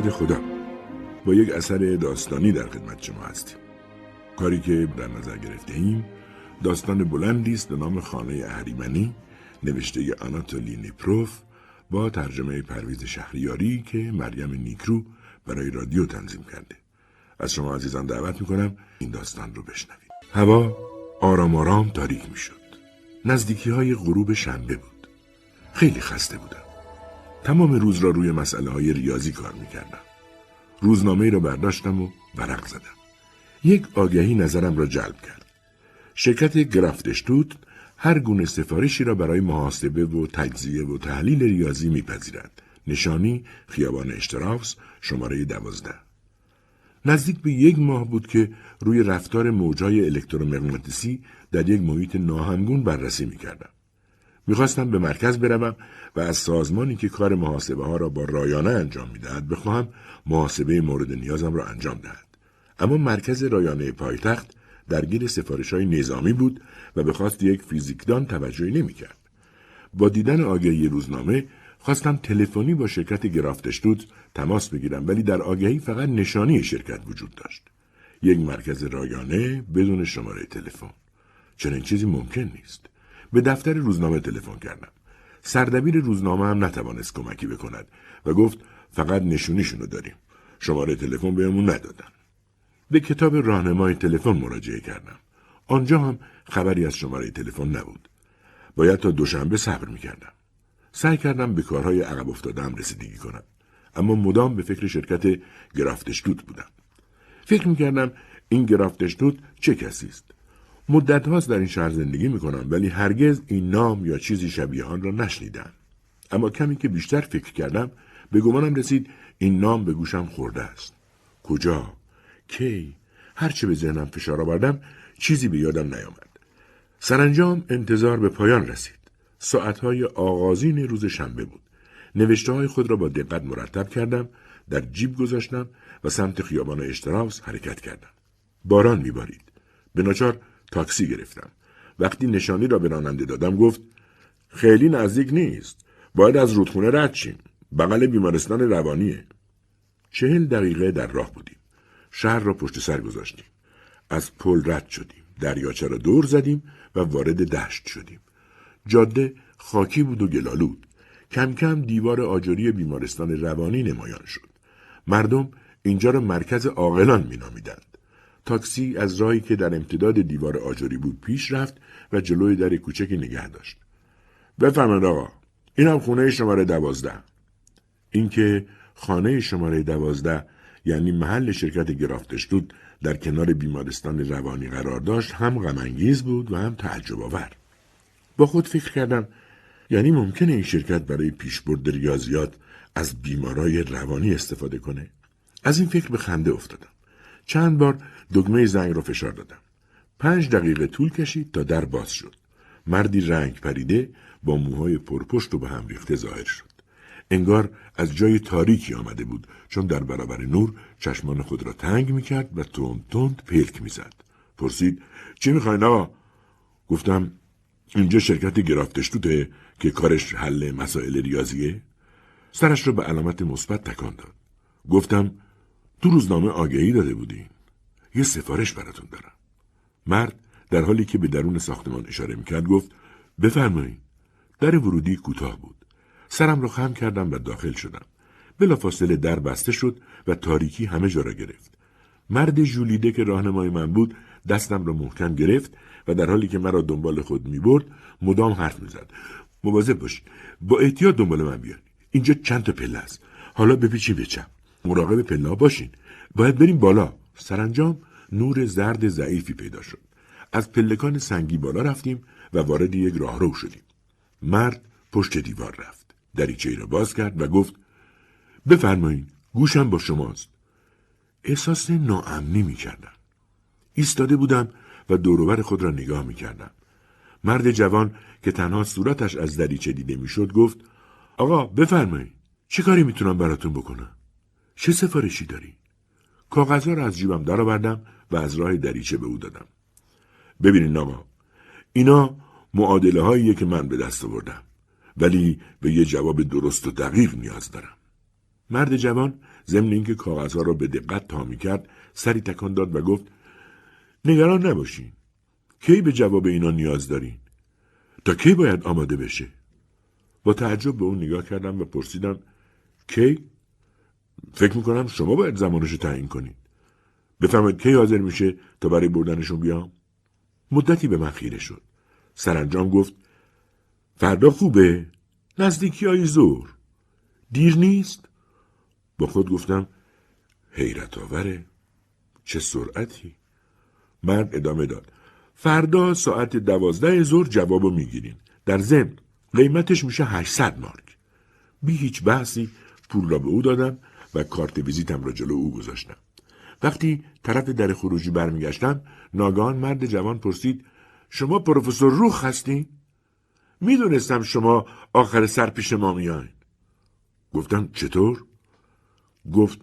یاد خدا. با یک اثر داستانی در خدمت شما هستیم. کاری که در نظر گرفته ایم داستان بلندی است به نام خانه اهریمنی نوشته آناتولی نیپروف با ترجمه پرویز شهریاری که مریم نیکرو برای رادیو تنظیم کرده. از شما عزیزان دعوت می‌کنم این داستان رو بشنوید. هوا آرام آرام تاریک می‌شد. نزدیکی های غروب شنبه بود. خیلی خسته بودم. تمام روز را روی مسئله های ریاضی کار می‌کردم. روزنامه را برداشتم و ورق زدم. یک آگهی نظرم را جلب کرد. شرکت گرفتشتوت هر گونه سفارشی را برای محاسبه و تجزیه و تحلیل ریاضی میپذیرد. نشانی خیابان اشترافس شماره دوازده. نزدیک به یک ماه بود که روی رفتار موجهای الکترومغناطیسی در یک محیط ناهمگون بررسی می‌کردم. می‌خواستم به مرکز بروم و از سازمانی که کار محاسبه ها را با رایانه انجام می‌دهد بخواهم محاسبه مورد نیازم را انجام دهد. اما مرکز رایانه پایتخت درگیر سفارش های نظامی بود و به خواست یک فیزیکدان توجهی نمی‌کرد. با دیدن آگهی روزنامه خواستم تلفنی با شرکت گرافتشتوت تماس بگیرم ولی در آگهی فقط نشانی شرکت وجود داشت. یک مرکز رایانه بدون شماره تلفن. چنین چیزی ممکن نیست. به دفتر روزنامه تلفن کردم. سردبیر روزنامه هم نتوانست کمکی بکند و گفت فقط نشونیشونو داریم. شماره تلفن بهمون ندادن. به کتاب راهنمای تلفن مراجعه کردم. آنجا هم خبری از شماره تلفن نبود. باید تا دوشنبه صبر می‌کردم. سعی کردم به کارهای عقب افتادم رسیدگی کنم. اما مدام به فکر شرکت گرافتشتوت بودم. فکر می‌کردم این گرافتشتوت چه کسی است؟ مدت هاست در این شهر زندگی می‌کنم ولی هرگز این نام یا چیزی شبیه آن را نشنیدم. اما کمی که بیشتر فکر کردم به گمانم رسید این نام به گوشم خورده است. کجا؟ کی؟ هرچه به ذهنم فشار آوردم چیزی به یادم نیامد. سرانجام انتظار به پایان رسید. ساعتهای آغازین روز شنبه بود. نوشته های خود را با دقت مرتب کردم، در جیب گذاشتم و سمت خیابان اشتراوس حرکت کردم. باران میبارید. به ناچار تاکسی گرفتم. وقتی نشانی را به راننده دادم گفت خیلی نزدیک نیست. باید از رودخونه رد شیم. بغل بیمارستان روانیه. چهل دقیقه در راه بودیم. شهر را پشت سر گذاشتیم. از پل رد شدیم. دریاچه را دور زدیم و وارد دشت شدیم. جاده خاکی بود و گلالود. کم کم دیوار آجری بیمارستان روانی نمایان شد. مردم اینجا را مرکز عاقلان مینامیدند. تاکسی از راهی که در امتداد دیوار آجری بود پیش رفت و جلوی در کوچکی نگه داشت. بفرمایید آقا. این هم خونه شماره دوازده. اینکه خانه شماره دوازده یعنی محل شرکت گرافتشتود در کنار بیمارستان روانی قرار داشت هم غمانگیز بود و هم تعجب آور. با خود فکر کردم یعنی ممکنه این شرکت برای پیشبرد ریاضیات از بیمارای روانی استفاده کنه؟ از این فکر به خنده افتادم. چند بار دگمه زنگ را فشار دادم. پنج دقیقه طول کشید تا در باز شد. مردی رنگ پریده با موهای پرپشت و به هم ریخته ظاهر شد. انگار از جای تاریکی آمده بود چون در برابر نور چشمان خود را تنگ می‌کرد و تند تند پلک می‌زد. پرسید چی آقا؟ گفتم اینجا شرکت گرافتشتوته که کارش حل مسائل ریاضیه؟ سرش را به علامت مثبت تکان داد. گفتم تو روزنامه آگهی داده بودین. یه سفارش براتون دارم. مرد در حالی که به درون ساختمان اشاره می‌کرد گفت بفرمایید. در ورودی کوتاه بود. سرم را خم کردم و داخل شدم. بلافاصله در بسته شد و تاریکی همه جا را گرفت. مرد ژولیده که راهنمای من بود دستم را محکم گرفت و در حالی که مرا دنبال خود می برد مدام حرف می‌زد. مواظب باشید. با احتیاط دنبال من بیان. اینجا چند تا پله است. حالا بپیچی به چپ. مراقب پله باشین. باید بریم بالا. سرانجام نور زرد ضعیفی پیدا شد. از پلکان سنگی بالا رفتیم و وارد یک راهرو شدیم. مرد پشت دیوار رفت. دریچه را باز کرد و گفت بفرمایید گوشم با شماست. احساس ناامنی می کردم. ایستاده بودم و دوروبر خود را نگاه می کردم. مرد جوان که تنها صورتش از دریچه دیده می‌شد گفت آقا بفرمایید چه کاری می‌تونم براتون بکنم چه سفارشی داری کاغذها را از جیبم درآوردم و از راه دریچه به او دادم. ببینید آقا اینا معادله هاییه که من به دست آوردم ولی به یه جواب درست و دقیق نیاز دارم. مرد جوان ضمن اینکه کاغذها را به دقت تا کرد سری تکان داد و گفت نگران نباشین. کی به جواب اینا نیاز دارین؟ تا کی باید آماده بشه؟ با تعجب به اون نگاه کردم و پرسیدم کی؟ فکر می‌کنم شما باید زمانش تعیین کنید بفرمایید کی حاضر میشه تا برای بردنشون بیام؟ مدتی به من خیره شد. سرانجام گفت فردا خوبه. نزدیکی های زور دیر نیست؟ با خود گفتم حیرت آوره. چه سرعتی؟ مرد ادامه داد فردا ساعت دوازده ظهر جوابو می‌گیرین. در ضمن قیمتش میشه 800 مارک. بی هیچ بحثی پول را به او دادم. و کارت ویزیتم را جلو او گذاشتم. وقتی طرف در خروجی برمیگشتم ناگهان مرد جوان پرسید شما پروفسور روخ هستین؟ می‌دونستم شما آخر سر پیش ما میاین. گفتم چطور؟ گفت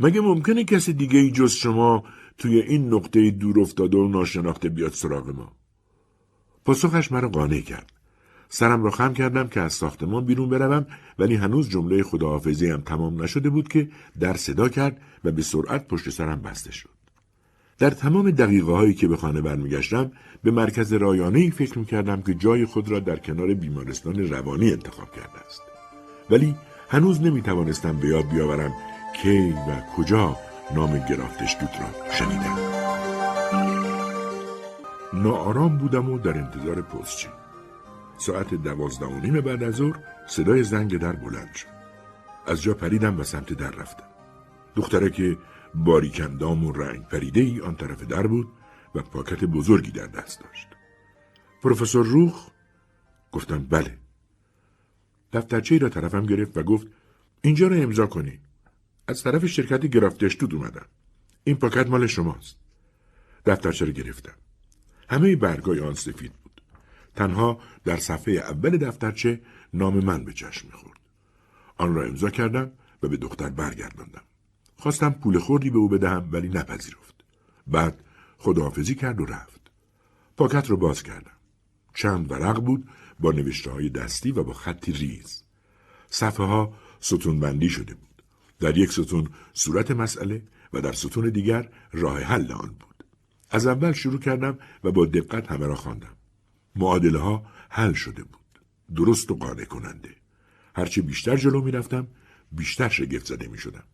مگه ممکنه کسی دیگه ای جز شما توی این نقطه دور افتاده و ناشناخته بیاد سراغ ما؟ پاسخش مرا قانع کرد. سرم را خم کردم که از ساختمان بیرون بروم ولی هنوز جمله خداحافظی هم تمام نشده بود که در صدا کرد و به سرعت پشت سرم بسته شد. در تمام دقیقه هایی که به خانه برمیگشتم به مرکز رایانه فکر می کردم که جای خود را در کنار بیمارستان روانی انتخاب کرده است. ولی هنوز نمی توانستم به یاد بیاورم کی و کجا نام گرافتشتوت را شنیدم. ناآرام بودم و در انتظار پستچی. ساعت دوازده و نیم بعد از ظهر صدای زنگ در بلند شد. از جا پریدم و سمت در رفتم. دختره که باریکندام و رنگ پریده ای آن طرف در بود و پاکت بزرگی در دست داشت. پروفسور روخ گفتم بله. دفترچه را طرفم گرفت و گفت اینجا را امضا کنی. از طرف شرکت گرافتشتود اومدم. این پاکت مال شماست. دفترچه را گرفتم. همه برگای آن سفید بود. تنها در صفحه اول دفترچه نام من به چشم می‌خورد. آن را امضا کردم و به دختر برگرداندم. خواستم پول خوردی به او بدهم ولی نپذیرفت. بعد خداحافظی کرد و رفت. پاکت رو باز کردم. چند ورق بود با نوشته های دستی و با خطی ریز. صفحه ها ستون بندی شده بود. در یک ستون صورت مسئله و در ستون دیگر راه حل آن بود. از اول شروع کردم و با دقت همه را خواندم. معادله ها حل شده بود. درست و قانع کننده. هرچه بیشتر جلو می رفتم بیشتر شگفت زده می شدم.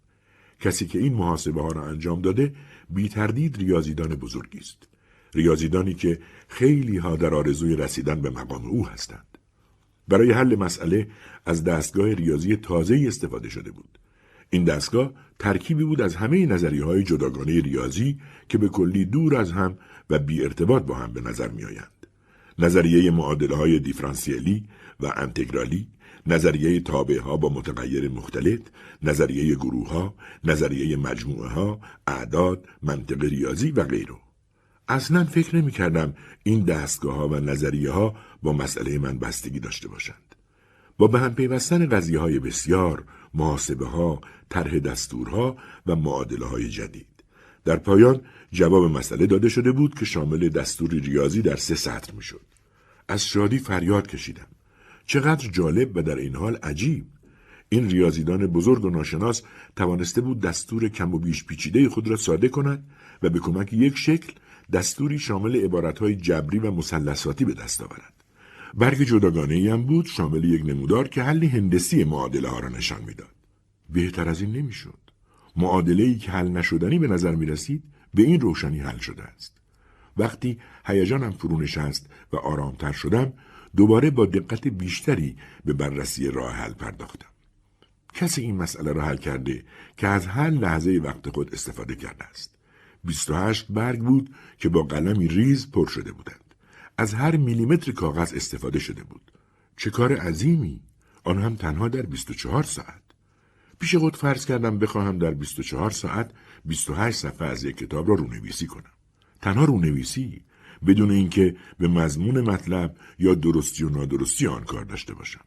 کسی که این محاسبه ها را انجام داده بی تردید ریاضیدان بزرگی است. ریاضیدانی که خیلی ها در آرزوی رسیدن به مقام او هستند. برای حل مسئله از دستگاه ریاضی تازه استفاده شده بود. این دستگاه ترکیبی بود از همه نظریه های جداگانه ریاضی که به کلی دور از هم و بی ارتباط با هم به نظر می آیند. نظریه معادله های دیفرانسیلی و انتگرالی نظریه تابع ها با متغیر مختلف، نظریه گروه ها، نظریه مجموعه ها، اعداد، منطق ریاضی و غیره. اصلا فکر نمی کردم این دستگاه ها و نظریه ها با مسئله من بستگی داشته باشند. با به هم پیوستن قضیه های بسیار، محاسبه ها، طرح دستورها و معادله های جدید. در پایان جواب مسئله داده شده بود که شامل دستوری ریاضی در سه سطر می شد. از شادی فریاد کشیدم. چقدر جالب و در این حال عجیب این ریاضیدان بزرگ و ناشناس توانسته بود دستور کم و بیش پیچیده خود را ساده کند و به کمک یک شکل دستوری شامل عبارتهای جبری و مسلساتی به دست آورد. برگ جداگانه هم بود شامل یک نمودار که حل هندسی معادله ها را نشان می‌داد. بهتر از این نمی‌شد. معادله ای که حل نشدنی به نظر می رسید به این روشنی حل شده است. وقتی هیجانم فرو نشست و آرامتر شدم دوباره با دقت بیشتری به بررسی راه حل پرداختم. کسی این مسئله را حل کرده که از هر لحظه وقت خود استفاده کرده است. 28 برگ بود که با قلمی ریز پر شده بودند. از هر میلیمتر کاغذ استفاده شده بود. چه کار عظیمی! آن هم تنها در 24 ساعت. پیش خود فرض کردم بخواهم در 24 ساعت 28 صفحه از یک کتاب را رونویسی کنم. تنها رونویسی بدون اینکه به مضمون مطلب یا درستی و نادرستی آن کار داشته باشم.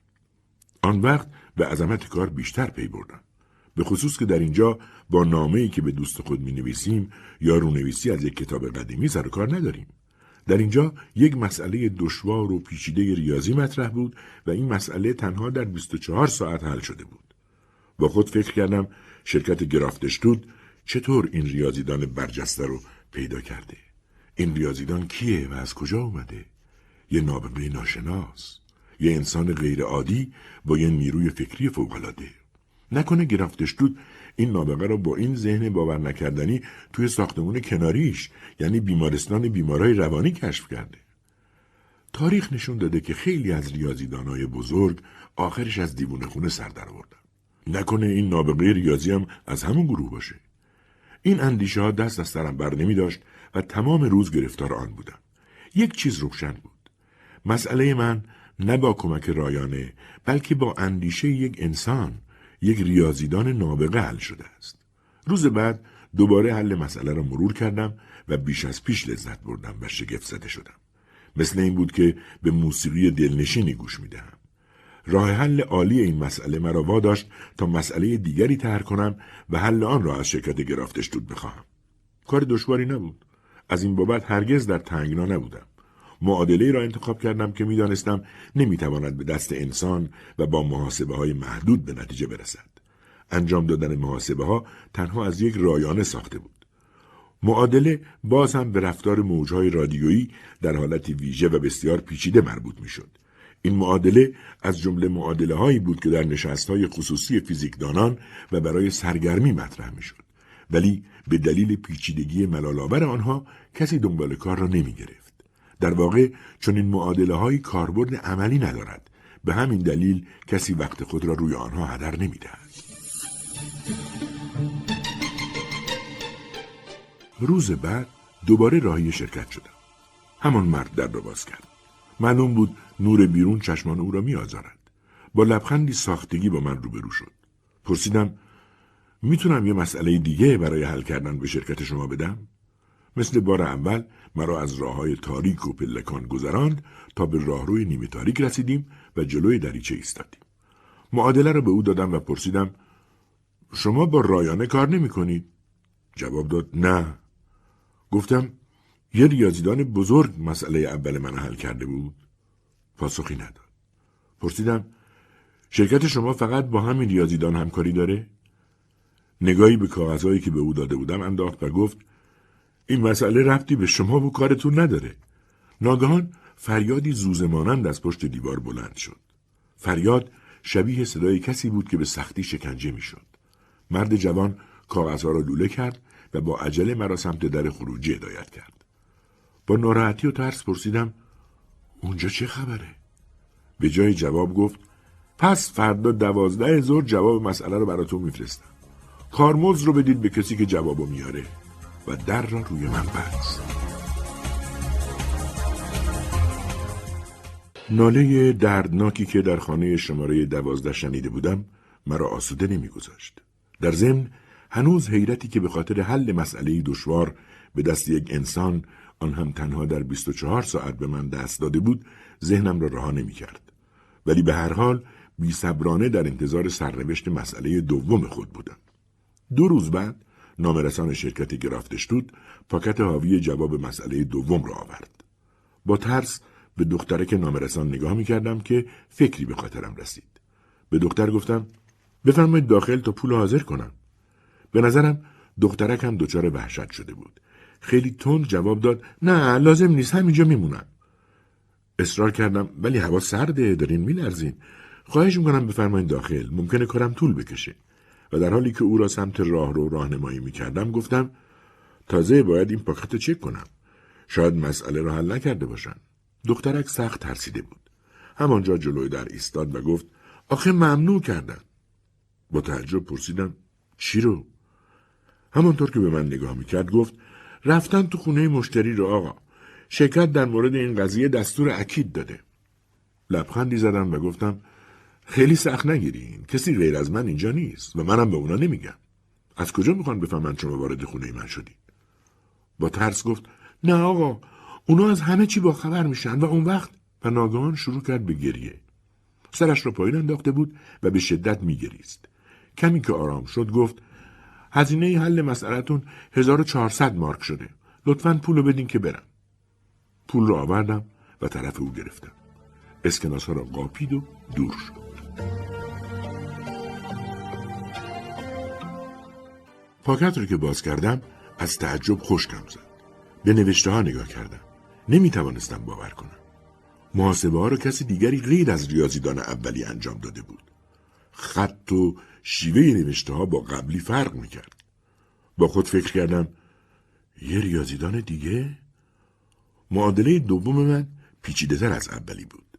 آن وقت به عظمت کار بیشتر پی بردم. به خصوص که در اینجا با نامه ای که به دوست خود می نویسیم یا رونویسی از یک کتاب قدیمی سر کار نداریم. در اینجا یک مسئله دشوار و پیچیده ریاضی مطرح بود و این مسئله تنها در 24 ساعت حل شده بود. با خود فکر کردم شرکت گرافتشتود چطور این ریاضیدان برجسته رو پیدا کرده؟ این ریاضیدان کیه و از کجا اومده؟ یه نابغه ناشناس یه انسان غیر عادی با یه نیروی فکری فوقالعاده. نکنه گرفتشتود این نابغه را با این ذهن باور نکردنی توی ساختمون کناریش یعنی بیمارستان بیمارای روانی کشف کرده. تاریخ نشون داده که خیلی از ریاضیدانای بزرگ آخرش از دیوونه خونه سر در آوردن. نکنه این نابغه ریاضی هم از همون گروه باشه. این اندیشه ها دست از سرم بر نمی داشت و تمام روز گرفتار آن بودم. یک چیز روشن بود. مسئله من نه با کمک رایانه بلکه با اندیشه یک انسان یک ریاضیدان نابغه حل شده است. روز بعد دوباره حل مسئله را مرور کردم و بیش از پیش لذت بردم و شگفت زده شدم. مثل این بود که به موسیقی دلنشینی گوش می‌دهم. راه حل عالی این مسئله مرا واداشت تا مسئله دیگری طرح کنم و حل آن را از شرکت گرافتش دود بخواهم کار دشواری نبود از این بابت هرگز در تنگنا نبودم معادله را انتخاب کردم که می‌دانستم نمی‌تواند به دست انسان و با محاسبه های محدود به نتیجه برسد. انجام دادن محاسبه ها تنها از یک رایانه ساخته بود. معادله باز هم به رفتار موجهای رادیویی در حالتی ویژه و بسیار پیچیده مربوط می‌شد. این معادله از جمله معادله هایی بود که در نشست های خصوصی فیزیکدانان و برای سرگرمی مطرح می‌شد. ولی به دلیل پیچیدگی ملالآور آنها کسی دنبال کار را نمی گرفت. در واقع چون این معادله های کاربرد عملی ندارد به همین دلیل کسی وقت خود را روی آنها هدر نمی‌دهد روز بعد دوباره راهی شرکت شدم همان مرد در را باز کرد معلوم بود نور بیرون چشمان او را می آزارد. با لبخندی ساختگی با من روبرو شد پرسیدم می‌تونم یه مسئله دیگه برای حل کردن به شرکت شما بدم مثل بار اول مرا از راه های تاریک و پلکان گذراند تا به راهروی نیمه تاریک رسیدیم و جلوی دریچه ایستادیم. معادله را به او دادم و پرسیدم شما با رایانه کار نمی کنید؟ جواب داد نه. گفتم یه ریاضیدان بزرگ مسئله اول من حل کرده بود. پاسخی نداد. پرسیدم شرکت شما فقط با همین ریاضیدان همکاری داره؟ نگاهی به کاغذهایی که به او داده بودم انداخت و گفت این مسئله رفتی به شما و کارتون نداره. ناگهان فریادی زوزمانند از پشت دیوار بلند شد. فریاد شبیه صدای کسی بود که به سختی شکنجه می‌شد. مرد جوان کاغذها را لوله کرد و با عجله مرا سمت در خروجی هدایت کرد. با ناراحتی و ترس پرسیدم اونجا چه خبره؟ به جای جواب گفت پس فردا دوازده هزار جواب مسئله رو براتون میفرستم. کارمز رو بدید به کسی که جوابو میاره. و در را روی من بست ناله دردناکی که در خانه شماره دوازده شنیده بودم مرا آسوده نمیگذاشت. در ضمن هنوز حیرتی که به خاطر حل مسئله دشوار به دست یک انسان آن هم تنها در 24 ساعت به من دست داده بود ذهنم را رها نمی کرد. ولی به هر حال بی صبرانه در انتظار سرنوشت مسئله دوم خود بودم. دو روز بعد نامرسان شرکت گرافتشتود پاکت حاوی جواب مسئله دوم را آورد. با ترس به دخترک نامرسان نگاه می کردم که فکری به خاطرم رسید. به دختر گفتم بفرمایید داخل تا پول حاضر کنم. به نظرم دخترک هم دچار وحشت شده بود. خیلی تند جواب داد نه لازم نیست همینجا میمونم. اصرار کردم ولی هوا سرده دارین میلرزین. خواهش می‌کنم بفرمایید داخل ممکنه کارم طول بکشه. و در حالی که او را سمت راه رو راهنمایی می کردم گفتم تازه باید این پاکت چک کنم. شاید مسئله را حل نکرده باشن. دخترک سخت ترسیده بود. همانجا جلوی در ایستاد و گفت آخه ممنوع کردن. با تعجب پرسیدم چی رو؟ همانطور که به من نگاه می‌کرد گفت رفتن تو خونه مشتری رو آقا. شرکت در مورد این قضیه دستور اکید داده. لبخندی زدم و گفتم خیلی سخت نگیرین کسی غیر از من اینجا نیست و منم به اونا نمیگم از کجا می‌خوان بفهمن شما وارد خونه من شدین با ترس گفت نه آقا اونا از همه چی با خبر میشن و اون وقت و ناگهان شروع کرد به گریه سرش را پایین انداخته بود و به شدت میگریست کمی که آرام شد گفت هزینه حل مسئلتون 1400 مارک شده لطفا پولو بدین که برم پول رو آوردم و طرف او گرفتم اسکناس ها را قاپید و دور شد پاکت رو که باز کردم از تعجب خشکم زد. به نوشته ها نگاه کردم. نمی توانستم باور کنم. محاسبه ها رو کسی دیگری غیر از ریاضیدان اولی انجام داده بود. خط و شیوه نوشته ها با قبلی فرق می کرد. با خود فکر کردم یه ریاضیدان دیگه؟ معادله دوم من پیچیده تر از اولی بود.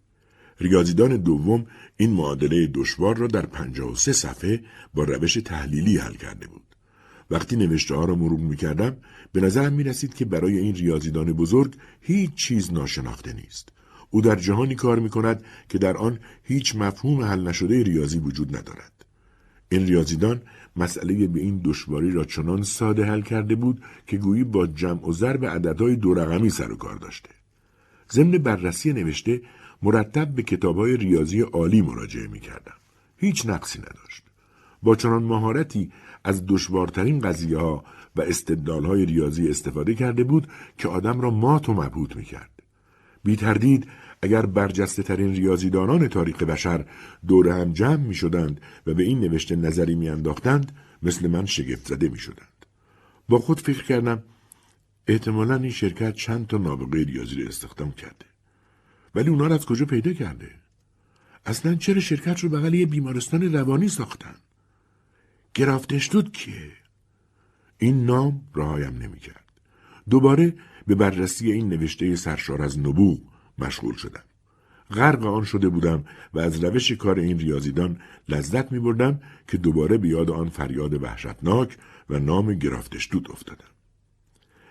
ریاضیدان دوم این معادله دشوار را در 53 صفحه با روش تحلیلی حل کرده بود. وقتی نوشته ها را مرور می کردم به نظرم می رسید که برای این ریاضیدان بزرگ هیچ چیز ناشناخته نیست. او در جهانی کار می کند که در آن هیچ مفهوم حل نشده ریاضی وجود ندارد. این ریاضیدان مسئله به این دشواری را چنان ساده حل کرده بود که گویی با جمع و ضرب عددهای دو رقمی سر و کار داشته. ضمن بررسی نوشته مرتب به کتابهای ریاضی عالی مراجعه می کردم. هیچ نقصی نداشت. با چنان مهارتی از دشوارترین قضیه ها و استدلال های ریاضی استفاده کرده بود که آدم را مات و مبهوت می کرد. بی تردید اگر برجسته ترین ریاضیدانان تاریخ بشر دور هم جمع می شدند و به این نوشته نظری می انداختند مثل من شگفت زده می شدند. با خود فکر کردم احتمالا این شرکت چند تا نابغه ریاضی را استخدام کرده. ولی اونا رو از کجا پیدا کرده؟ اصلا چرا شرکت رو بغل یه بیمارستان روانی ساختن؟ گرافتشتود کیه؟ این نام رهایم نمی‌کرد. دوباره به بررسی این نوشته سرشار از نبوغ مشغول شدم. غرق آن شده بودم و از روش کار این ریاضیدان لذت می بردم که دوباره به یاد آن فریاد وحشتناک و نام گرافتشتود افتادم.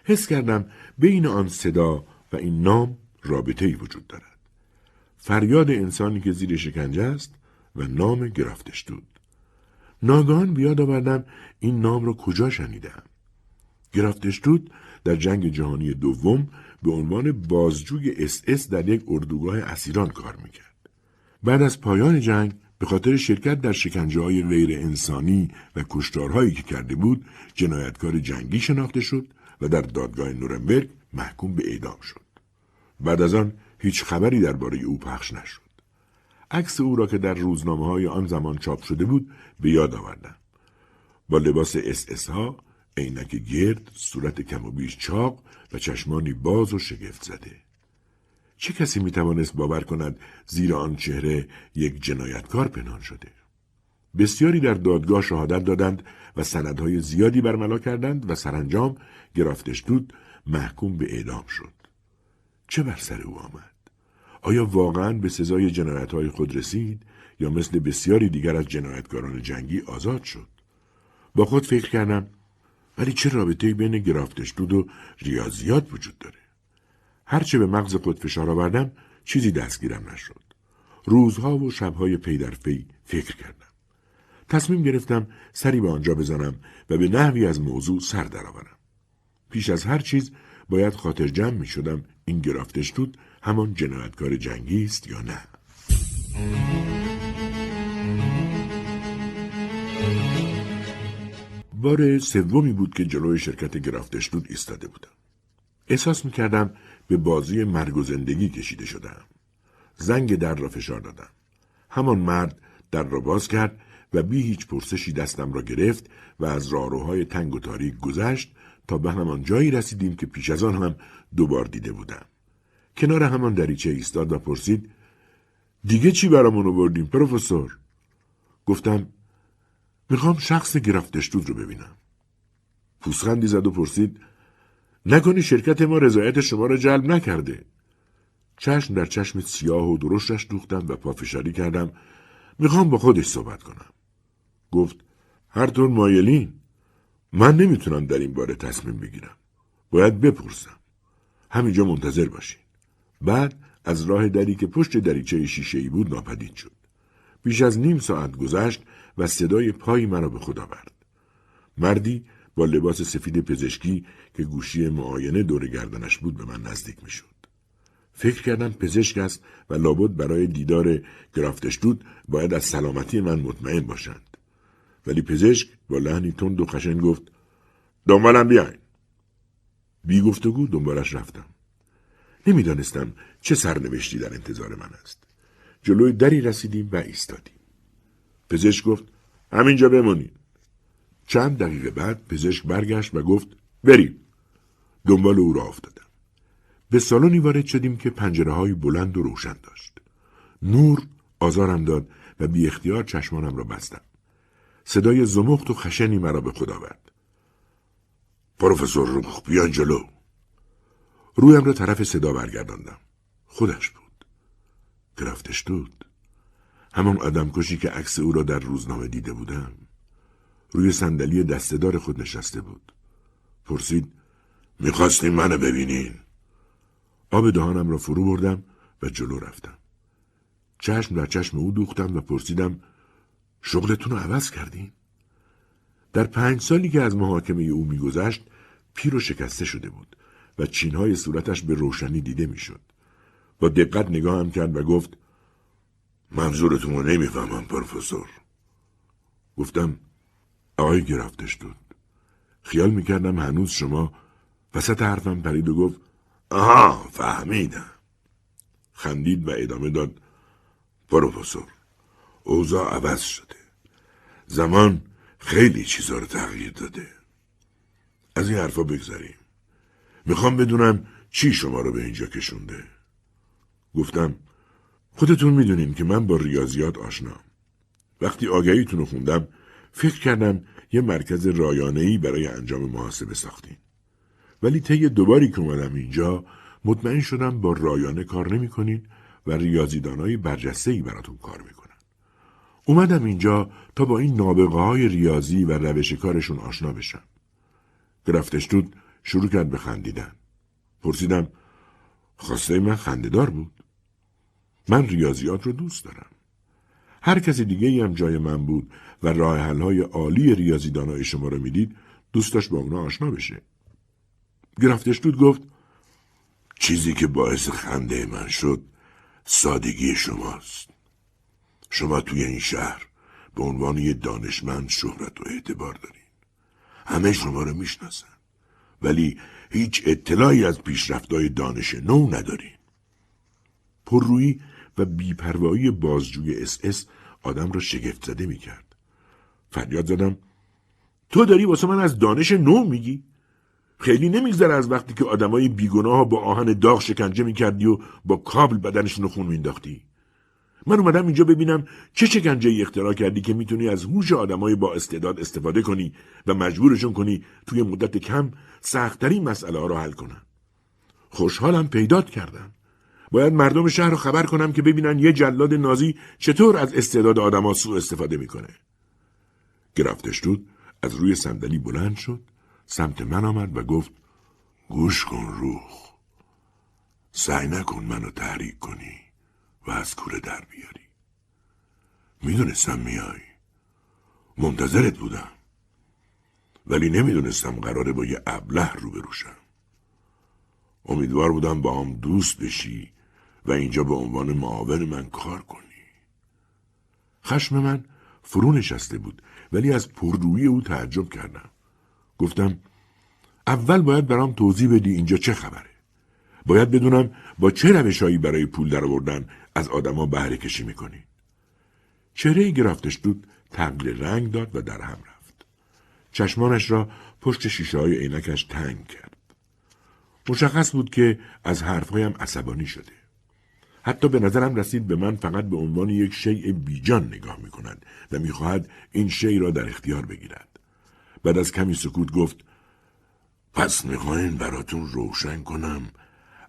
حس کردم بین آن صدا و این نام رابطه ای وجود دارد. فریاد انسانی که زیر شکنجه است و نام گرافتشتود. ناگهان بیاد آوردم این نام را کجا شنیدم. گرافتشتود در جنگ جهانی دوم به عنوان بازجوی اس اس در یک اردوگاه اسیران کار می‌کرد. بعد از پایان جنگ به خاطر شرکت در شکنجه های غیر انسانی و کشتارهایی که کرده بود جنایتکار جنگی شناخته شد و در دادگاه نورنبرگ محکوم به اعدام شد. بعد از آن هیچ خبری درباره او پخش نشد. عکس او را که در روزنامه های آن زمان چاپ شده بود به یاد آوردم. با لباس اس اس ها، عینک گرد، صورت کم و بیش چاق و چشمانی باز و شگفت زده. چه کسی می توانست باور کند زیر آن چهره یک جنایتکار پنهان شده؟ بسیاری در دادگاه شهادت دادند و سندهای زیادی برملا کردند و سرانجام گرافتش دود محکوم به اعدام شد. چه بر سر او آمد؟ آیا واقعا به سزای جنایتهای خود رسید یا مثل بسیاری دیگر از جنایتکاران جنگی آزاد شد؟ با خود فکر کردم ولی چه رابطه‌ای بین گرافتشدود و ریاضیات وجود داره؟ هرچه به مغز خود فشار آوردم چیزی دستگیرم نشد. روزها و شبهای پی در پی فکر کردم. تصمیم گرفتم سری به آنجا بزنم و به نحوی از موضوع سر درآورم. پیش از هر چیز باید خاطر جمع می شدم این گرافتشدود همان جنایتکار جنگی است یا نه بار سومی بود که جلوی شرکت گرافتشدود ایستاده بودم. احساس می‌کردم به بازی مرگ و زندگی کشیده شدم. زنگ در را فشار دادم. همان مرد در را باز کرد و بی هیچ پرسشی دستم را گرفت و از راهروهای تنگ و تاریک گذشت تا به همان جایی رسیدیم که پیش از آن هم دوبار دیده بودم. کنار همان دریچه ایستاد و پرسید دیگه چی برامون آوردیم پروفسور؟ گفتم می‌خوام شخص گرفتشتود رو ببینم. پوسخندی زد و پرسید نکنی شرکت ما رضایت شما را جلب نکرده؟ چشم در چشم سیاه و درشتش دوختم و پافشاری کردم. می‌خوام با خودش صحبت کنم. گفت هر طور مایلین. من نمی‌تونم در این باره تصمیم بگیرم. باید بپرسم. همینجا منتظر باشین. بعد از راه دری که پشت دریچه شیشه ای بود ناپدید شد. بیش از نیم ساعت گذشت و صدای پایی مرا به خدا برد. مردی با لباس سفید پزشکی که گوشی معاینه دور گردنش بود به من نزدیک می شد. فکر کردم پزشک است و لابد برای دیدار گرافتشدود باید از سلامتی من مطمئن باشند. ولی پزشک با لحنی تند و خشن گفت دنبالم بیاین. بی گفتگو دنبالش رفتم. نمی‌دانستم چه سرنوشتی در انتظار من است. جلوی دری رسیدیم و ایستادیم. پزشک گفت همینجا بمونید. چند دقیقه بعد پزشک برگشت و گفت بریم. دنبال او را افتادم. به سالنی وارد شدیم که پنجره های بلند و روشن داشت. نور آزارم داد و بی اختیار چشمانم را بستم. صدای زمخت و خشنی مرا به خود آورد. پروفسور روخ بیان جلو. رویم را طرف صدا برگرداندم. خودش بود. گرفتش دود. همان آدم کشی که عکس او را در روزنامه دیده بودم. روی صندلی دستدار خود نشسته بود. پرسید می‌خواستیم منو ببینین. آب دهانم را فرو بردم و جلو رفتم. چشم در چشم او دوختم و پرسیدم شغلتون رو عوض کردین؟ در پنج سالی که از محاکمه او میگذشت پیر و شکسته شده بود و چینهای صورتش به روشنی دیده می‌شد. با دقت نگاهم کرد و گفت منظورتون رو نمی‌فهمم پروفسور. گفتم آقای گرفتش دود. خیال می‌کردم هنوز شما وسط حرفم پرید و گفت آها فهمیدم. خندید و ادامه داد پروفسور اوضاع عوض شده. زمان خیلی چیزا رو تغییر داده. از این حرفا بگذاریم. می‌خوام بدونم چی شما رو به اینجا کشونده. گفتم خودتون می‌دونین که من با ریاضیات آشنام. وقتی آگهیتون رو خوندم فکر کردم یه مرکز رایانه‌ای برای انجام محاسبه ساختین. ولی طی دوباری که اومدم اینجا مطمئن شدم با رایانه کار نمی‌کنین و ریاضیدانای برجسته براتون کار می‌کنن. اومدم اینجا تا با این نابغه های ریاضی و روش کارشون آشنا بشم. گرفتشتود شروع کرد به خندیدن. پرسیدم خواسته من خندهدار بود. من ریاضیات رو دوست دارم. هر کسی دیگه هم جای من بود و راه های عالی ریاضیدانای شما رو می‌دید دوست داشت با اونا آشنا بشه. گرفتشتود گفت چیزی که باعث خنده من شد سادگی شماست. شما توی این شهر به عنوان یه دانشمند شهرت و اعتبار دارین. همه شما رو می‌شناسن. ولی هیچ اطلاعی از پیشرفتهای دانش نو ندارین. پررویی و بیپروایی بازجوی اس اس آدم را شگفت زده می کرد. فریاد زدم تو داری واسه من از دانش نو میگی؟ خیلی نمیگذره از وقتی که آدمای بیگناه با آهن داغ شکنجه می‌کردی و با کابل بدنشون خون مینداختی. من اومدم اینجا ببینم چه شکنجه ای اختراع کردی که می‌تونی از هوش آدمای با استعداد استفاده کنی و مجبورشون کنی توی مدت کم سختترین مسئله ها رو حل کنن. خوشحالم پیدات کردم. باید مردم شهر رو خبر کنم که ببینن یه جلاد نازی چطور از استعداد آدما سوء استفاده می‌کنه. گرفتش دود از روی صندلی بلند شد سمت من آمد و گفت گوش کن روح. سعی نکن منو تحریک کنی و از کوره در بیاری. می‌دونستم میای. منتظرت بودم. ولی نمی‌دونستم قراره با یه ابله روبرو شم امیدوار بودم با هم دوست بشی و اینجا به عنوان معاون من کار کنی. خشم من فرو نشسته بود ولی از پررویی او تعجب کردم. گفتم اول باید برام توضیح بدی اینجا چه خبره. باید بدونم با چه روشهایی برای پول درآوردن از آدما بهره کشی می‌کنی. چهره گرفتش دود تغییر رنگ داد و در هم رفت. چشمانش را پشت شیشه های عینکش تنگ کرد. مشخص بود که از حرفهایم عصبانی شده. حتی به نظرم رسید به من فقط به عنوان یک شیء بیجان نگاه می کند و می‌خواهد این شی را در اختیار بگیرد. بعد از کمی سکوت گفت پس می‌خواین براتون روشن کنم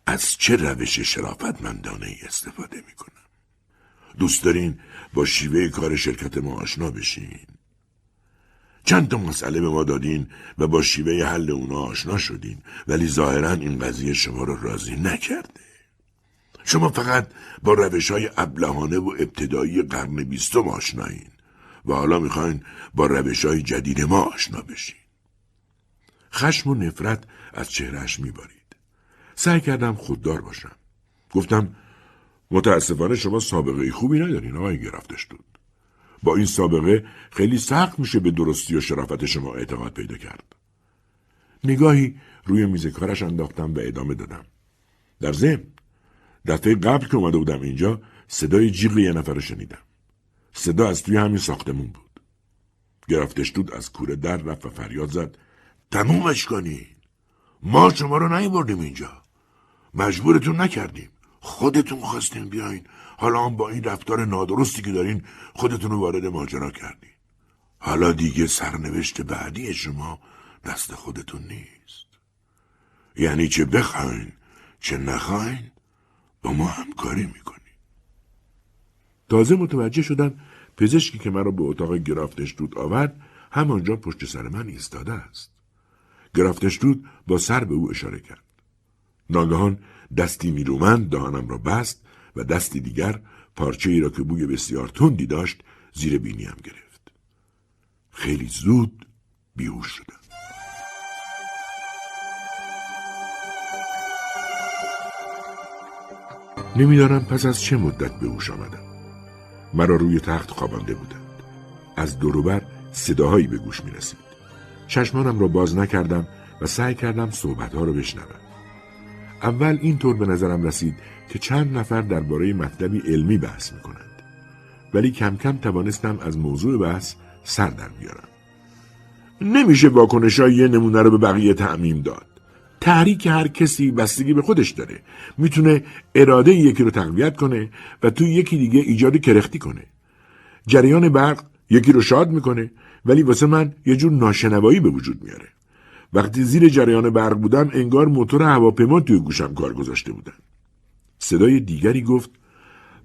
از چه روش شرافتمندانه ای استفاده می‌کنم. دوست دارین با شیوه کار شرکت ما آشنا بشین. چند تا مسئله به ما دادین و با شیوه حل اونا آشنا شدین ولی ظاهرا این قضیه شما رو راضی نکرده. شما فقط با روش های ابلهانه و ابتدایی قرن بیستم آشنایین و حالا می‌خواین با روش های جدید ما آشنا بشین. خشم و نفرت از چهرهش میبارید. سعی کردم خوددار باشم. گفتم متاسفانه شما سابقه خوبی ندارین آقای گرفتش دود. با این سابقه خیلی سخت میشه به درستی و شرافت شما اعتقاد پیدا کرد. نگاهی روی میز کارش انداختم و ادامه دادم. در ضمن دفعه قبل که اومده بودم اینجا صدای جیغ یه نفر رو شنیدم. صدا از توی همین ساختمون بود. گرفتشتود از کوره در رفت و فریاد زد. تمومش کنین. ما شما رو نیوردیم اینجا. مجبورتون نکردیم. خودتون خواستین بیاین. حالا هم با این رفتار نادرستی که دارین خودتون رو وارد ماجرا کردین. حالا دیگه سرنوشت بعدی شما دست خودتون نیست. یعنی چه بخواین چه نخواین با ما همکاری می‌کنین تازه متوجه شدم پزشکی که مرا به اتاق گرافتشدود آورد همانجا پشت سر من ایستاده است گرافتشدود با سر به او اشاره کرد ناگهان دستی میرومند دهانم را بست و دستی دیگر پارچه ای را که بوی بسیار تندی داشت زیر بینیم گرفت. خیلی زود بیهوش شدم. نمی‌دانم پس از چه مدت به هوش آمدم. مرا روی تخت خوابانده بودند. از دوروبر صداهایی به گوش می رسید. چشمانم را باز نکردم و سعی کردم صحبتها را بشنوم. اول اینطور به نظرم رسید که چند نفر درباره مطلبی علمی بحث می‌کنند ولی کم کم توانستم از موضوع بحث سر در بیارم نمیشه واکنش یه نمونه رو به بقیه تعمیم داد تحریک هر کسی بستگی به خودش داره می‌تونه اراده یکی رو تقویت کنه و تو یکی دیگه ایجاد کرختی کنه جریان برق یکی رو شاد می‌کنه ولی واسه من یه جور ناشنوایی به وجود میاره وقتی زیر جریان برق بودم انگار موتور هواپیما توی گوشم کار گذاشته بودن. صدای دیگری گفت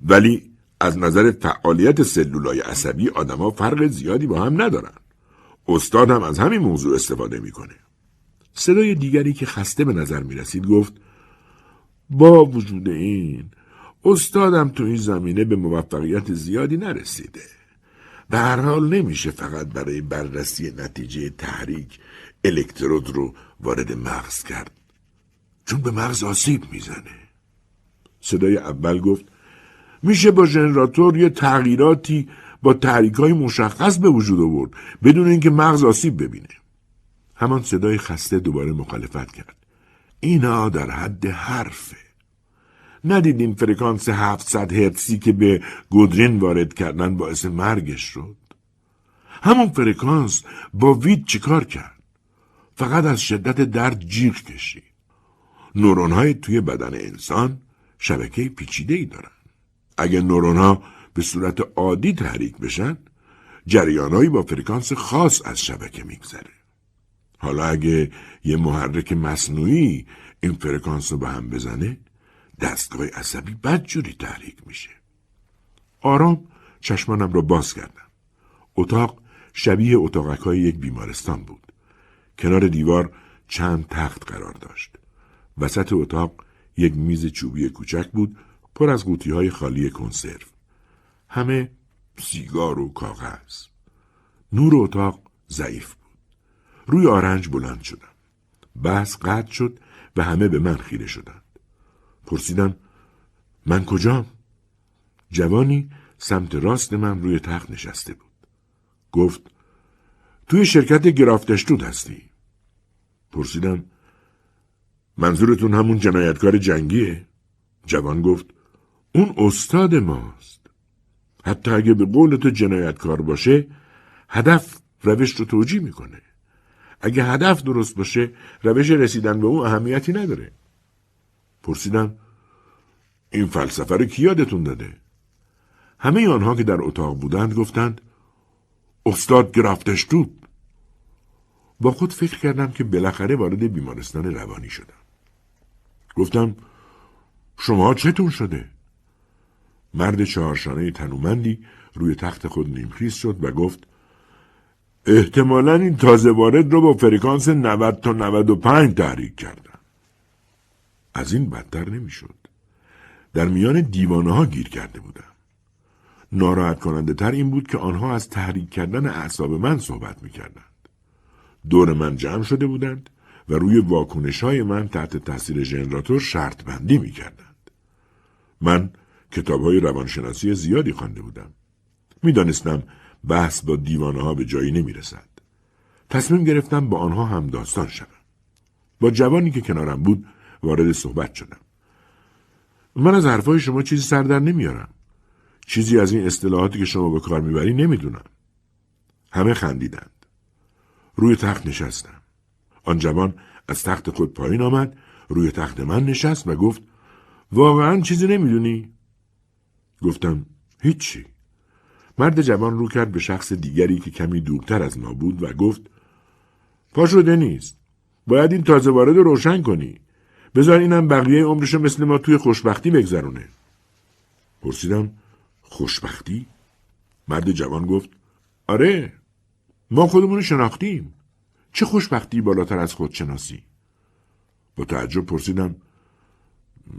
ولی از نظر فعالیت سلولای عصبی آدما فرق زیادی با هم ندارن. استادم از همین موضوع استفاده می‌کنه. صدای دیگری که خسته به نظر می رسید گفت با وجود این استادم تو این زمینه به موفقیت زیادی نرسیده. به هر حال نمیشه فقط برای بررسی نتیجه تحریک الکترود رو وارد مغز کرد. چون به مغز آسیب می‌زنه. صدای اول گفت میشه با ژنراتور یه تغییراتی با تحریک های مشخص به وجود آورد بدون اینکه مغز آسیب ببینه. همان صدای خسته دوباره مخالفت کرد اینا در حد حرفه ندیدین فرکانس 700 هرتزی که به گودرین وارد کردن باعث مرگش شد همون فرکانس با وید چیکار کرد فقط از شدت درد جیغ کشید. نورون های توی بدن انسان شبکه پیچیده ای دارن. اگه نورون ها به صورت عادی تحریک بشن جریانهایی با فرکانس خاص از شبکه میگذره. حالا اگه یه محرک مصنوعی این فرکانس رو به هم بزنه دستگاه عصبی بدجوری تحریک میشه. آرام چشمانم را باز کردم. اتاق شبیه اتاقک های یک بیمارستان بود. کنار دیوار چند تخت قرار داشت. وسط اتاق یک میز چوبی کوچک بود پر از قوطی های خالی کنسرو. همه سیگار و کاغذ. نور اتاق ضعیف بود. روی آرنج بلند شدم. بحث قطع شد و همه به من خیره شدند. پرسیدم من کجام؟ جوانی سمت راست من روی تخت نشسته بود. گفت توی شرکت گرافتشتود هستی؟ پرسیدم منظورتون همون جنایتکار جنگیه؟ جوان گفت اون استاد ماست. حتی اگه به قول تو جنایتکار باشه هدف روش رو توجیه می‌کنه. اگه هدف درست باشه روش رسیدن به اون اهمیتی نداره. پرسیدم این فلسفه رو کی یادتون داده؟ همه آنها که در اتاق بودند گفتند استاد گرفتشتود با خود فکر کردم که بالاخره وارد بیمارستان روانی شدم. گفتم شما چتون شده؟ مرد چهارشانه تنومندی روی تخت خود نیمخیز شد و گفت احتمالا این تازه وارد رو با فرکانس 90 تا 95 تحریک کردن. از این بدتر نمی‌شد. در میان دیوانه ها گیر کرده بودم. ناراحت کننده تر این بود که آنها از تحریک کردن اعصاب من صحبت می‌کردند. دور من جمع شده بودند و روی واکنش های من تحت تاثیر ژنراتور شرط بندی می کردند. من کتاب های روانشناسی زیادی خوانده بودم. می‌دانستم بحث با دیوانه ها به جایی نمی رسد. تصمیم گرفتم با آنها هم داستان شدم. با جوانی که کنارم بود وارد صحبت شدم. من از حرفای شما چیزی سر در نمیارم. چیزی از این اصطلاحاتی که شما به کار می‌بری نمی‌دونم. همه خندیدند. روی تخت نشستم. آن جوان از تخت خود پایین آمد روی تخت من نشست و گفت واقعا چیزی نمی‌دونی؟ گفتم هیچی. مرد جوان رو کرد به شخص دیگری که کمی دورتر از ما بود و گفت پا شده نیست. باید این تازه وارد روشن کنی. بذار اینم بقیه عمرشو مثل ما توی خوشبختی بگذرونه. پرسیدم خوشبختی؟ مرد جوان گفت آره ما خودمون شناختیم. چه خوشبختی بالاتر از خودشناسی؟ با تعجب پرسیدم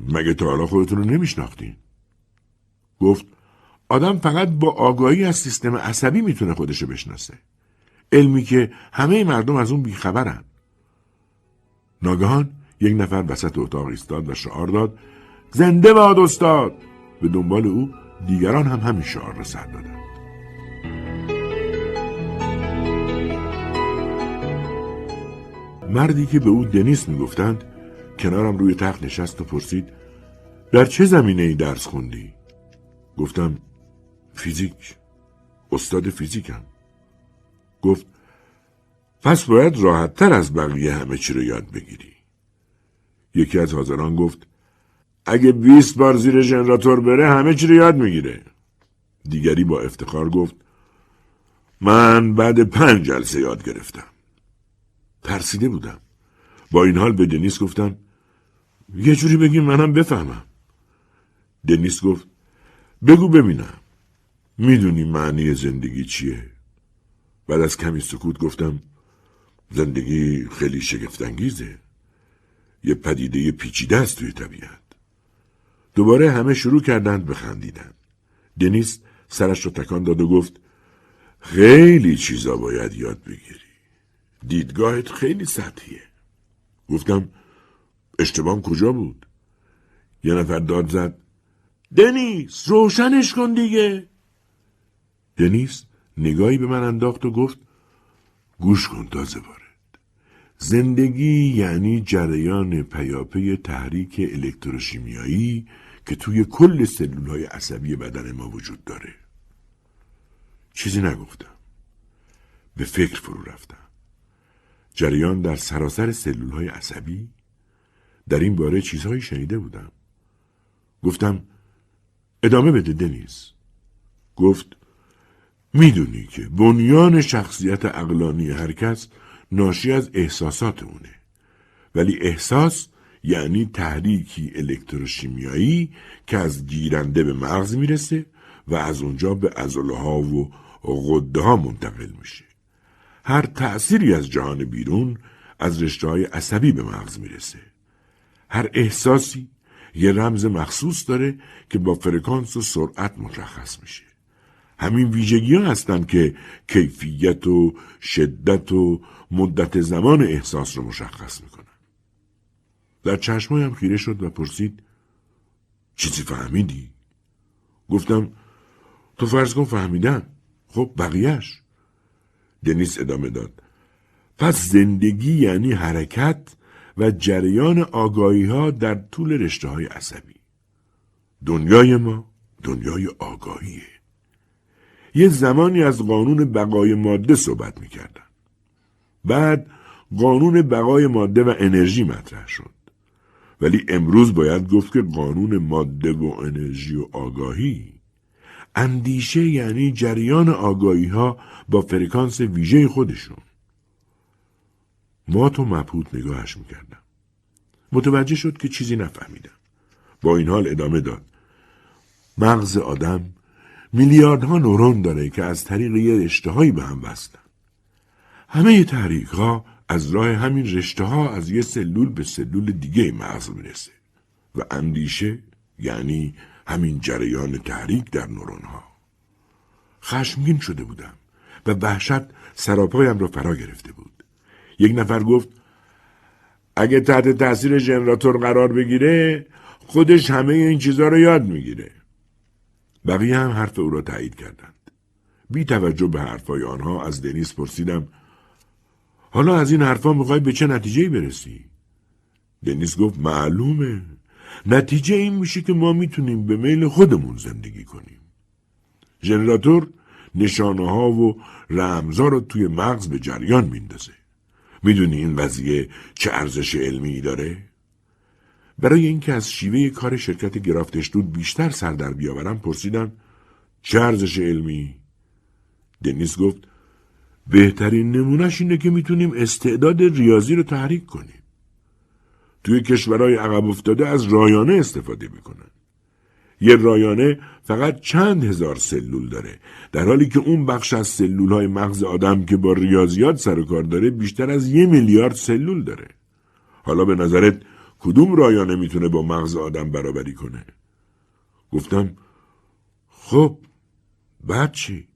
مگه تا حالا خودتون رو نمیشناختین؟ گفت آدم فقط با آگاهی از سیستم عصبی می‌تونه خودشو بشناسه. علمی که همه مردم از اون بیخبرن. ناگهان یک نفر وسط اتاق ایستاد و شعار داد زنده باد استاد به دنبال او دیگران هم همین شعار را سر دادند مردی که به او دنیس می‌گفتند کنارم روی تخت نشست و پرسید در چه زمینه ای درس خوندی؟ گفتم فیزیک. استاد فیزیکم. گفت پس باید راحت تر از بقیه همه چی رو یاد بگیری. یکی از حاضران گفت اگه 20 بار زیر ژنراتور بره همه چی رو یاد می‌گیره. دیگری با افتخار گفت من بعد پنج جلسه یاد گرفتم. ترسیده بودم. با این حال به دنیس گفتم یه جوری بگی منم بفهمم. دنیس گفت بگو ببینم. می‌دونی معنی زندگی چیه؟ بعد از کمی سکوت گفتم زندگی خیلی شگفتانگیزه. یه پدیده پیچیده است توی طبیعت. دوباره همه شروع کردند به خندیدن. دنیس سرش رو تکان داد و گفت خیلی چیزا باید یاد بگیری. دیدگاهت خیلی سطحیه. گفتم اشتباهم کجا بود؟ یه نفر داد زد دنیس روشنش کن دیگه. دنیس نگاهی به من انداخت و گفت گوش کن تازه وارد. زندگی یعنی جریان پیاپی تحریک الکتروشیمیایی که توی کل سلول های عصبی بدن ما وجود داره. چیزی نگفتم. به فکر فرو رفتم. جریان در سراسر سلول های عصبی. در این باره چیزهایی شنیده بودم. گفتم ادامه بده دنیز گفت می‌دونی که بنیان شخصیت اقلانی هر کس ناشی از احساسات اونه. ولی احساس یعنی تحریکی الکتروشیمیایی که از گیرنده به مغز می‌رسه و از اونجا به ازوله ها و غده ها منتقل میشه. هر تأثیری از جهان بیرون از رشته های عصبی به مغز می‌رسه. هر احساسی یه رمز مخصوص داره که با فرکانس و سرعت مشخص میشه. همین ویژگی ها هستن که کیفیت و شدت و مدت زمان احساس رو مشخص می‌کنن. در چشمایم خیره شد و پرسید چیزی فهمیدی؟ گفتم تو فرض کن فهمیدم. خب بقیهش. دنیس ادامه داد. پس زندگی یعنی حرکت و جریان آگاهی ها در طول رشته های عصبی. دنیای ما دنیای آگاهیه. یه زمانی از قانون بقای ماده صحبت می‌کردن. بعد قانون بقای ماده و انرژی مطرح شد. ولی امروز باید گفت که قانون ماده و انرژی و آگاهی اندیشه یعنی جریان آگاهی ها با فرکانس ویژه خودشون. ما تو مبهوت نگاهش می‌کردم. متوجه شد که چیزی نفهمیدم. با این حال ادامه داد. مغز آدم میلیاردها نورون داره که از طریق یه رشتههایی به هم وصلن. همه تحریک ها از راه همین رشته ها از یه سلول به سلول دیگه مغز می‌رسه و اندیشه یعنی همین جریان تحریک در نورون ها. خشمگین شده بودم و وحشت سراپایم را فرا گرفته بود. یک نفر گفت اگه تحت تاثیر ژنراتور قرار بگیره خودش همه این چیزها رو یاد می‌گیره. بقیه هم حرف او را تایید کردند. بی توجه به حرفای آنها از دنیس پرسیدم حالا از این حرفا می‌خوای به چه نتیجه برسی؟ دنیس گفت معلومه. نتیجه این میشه که ما می‌تونیم به میل خودمون زندگی کنیم. ژنراتور نشانه ها و رمزا رو توی مغز به جریان میندازه. می‌دونی این قضیه چه ارزش علمی داره؟ برای اینکه از شیوه کار شرکت گرافتشدود بیشتر سر در بیاورم پرسیدم چه ارزش علمی؟ دنیس گفت بهترین نمونهش اینه که می‌تونیم استعداد ریاضی رو تحریک کنیم. توی کشورهای عقب افتاده از رایانه استفاده می‌کنن. یه رایانه فقط چند هزار سلول داره در حالی که اون بخش از سلول های مغز آدم که با ریاضیات سر و کار داره بیشتر از یه میلیارد سلول داره حالا به نظرت کدوم رایانه می‌تونه با مغز آدم برابری کنه گفتم خب بعد چی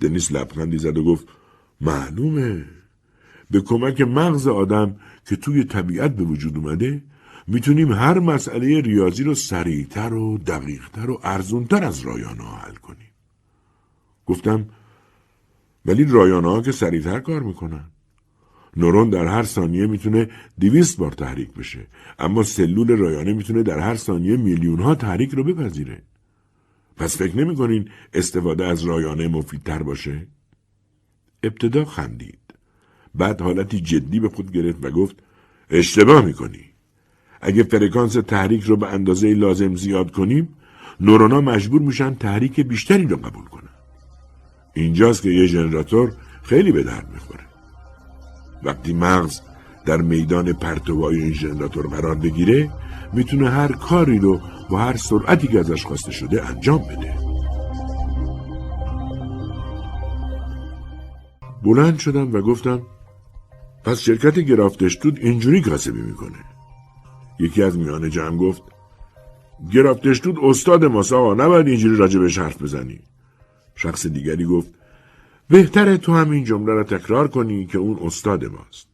دنیس لبخندی زد و گفت معلومه به کمک مغز آدم که توی طبیعت به وجود اومده می‌تونیم هر مسئله ریاضی رو سریعتر و دقیقتر و ارزونتر از رایانه حل کنیم. گفتم ولی رایانه ها که سریعتر کار می‌کنن. نورون در هر ثانیه می‌تونه دویست بار تحریک بشه اما سلول رایانه می‌تونه در هر ثانیه میلیون ها تحریک رو بپذیره. پس فکر نمی‌کنین استفاده از رایانه مفیدتر باشه؟ ابتدا خندید. بعد حالتی جدی به خود گرفت و گفت اشتباه می‌کنی. اگه فرکانس تحریک رو به اندازه لازم زیاد کنیم نورونا مجبور میشن تحریک بیشتری رو قبول کنن اینجاست که یه ژنراتور خیلی به درد می‌خوره وقتی مغز در میدان پرتوهای این ژنراتور قرار بگیره می‌تونه هر کاری رو با هر سرعتی که ازش خواسته شده انجام بده. بلند شدم و گفتم پس شرکت گرافتشتود اینجوری کاسبی می‌کنه. یکی از میان جمع گفت گرفتشتود استاد ماست آقا نباید اینجوری راجبش حرف بزنی. شخص دیگری گفت بهتره تو هم این جمله را تکرار کنی که اون استاد ماست.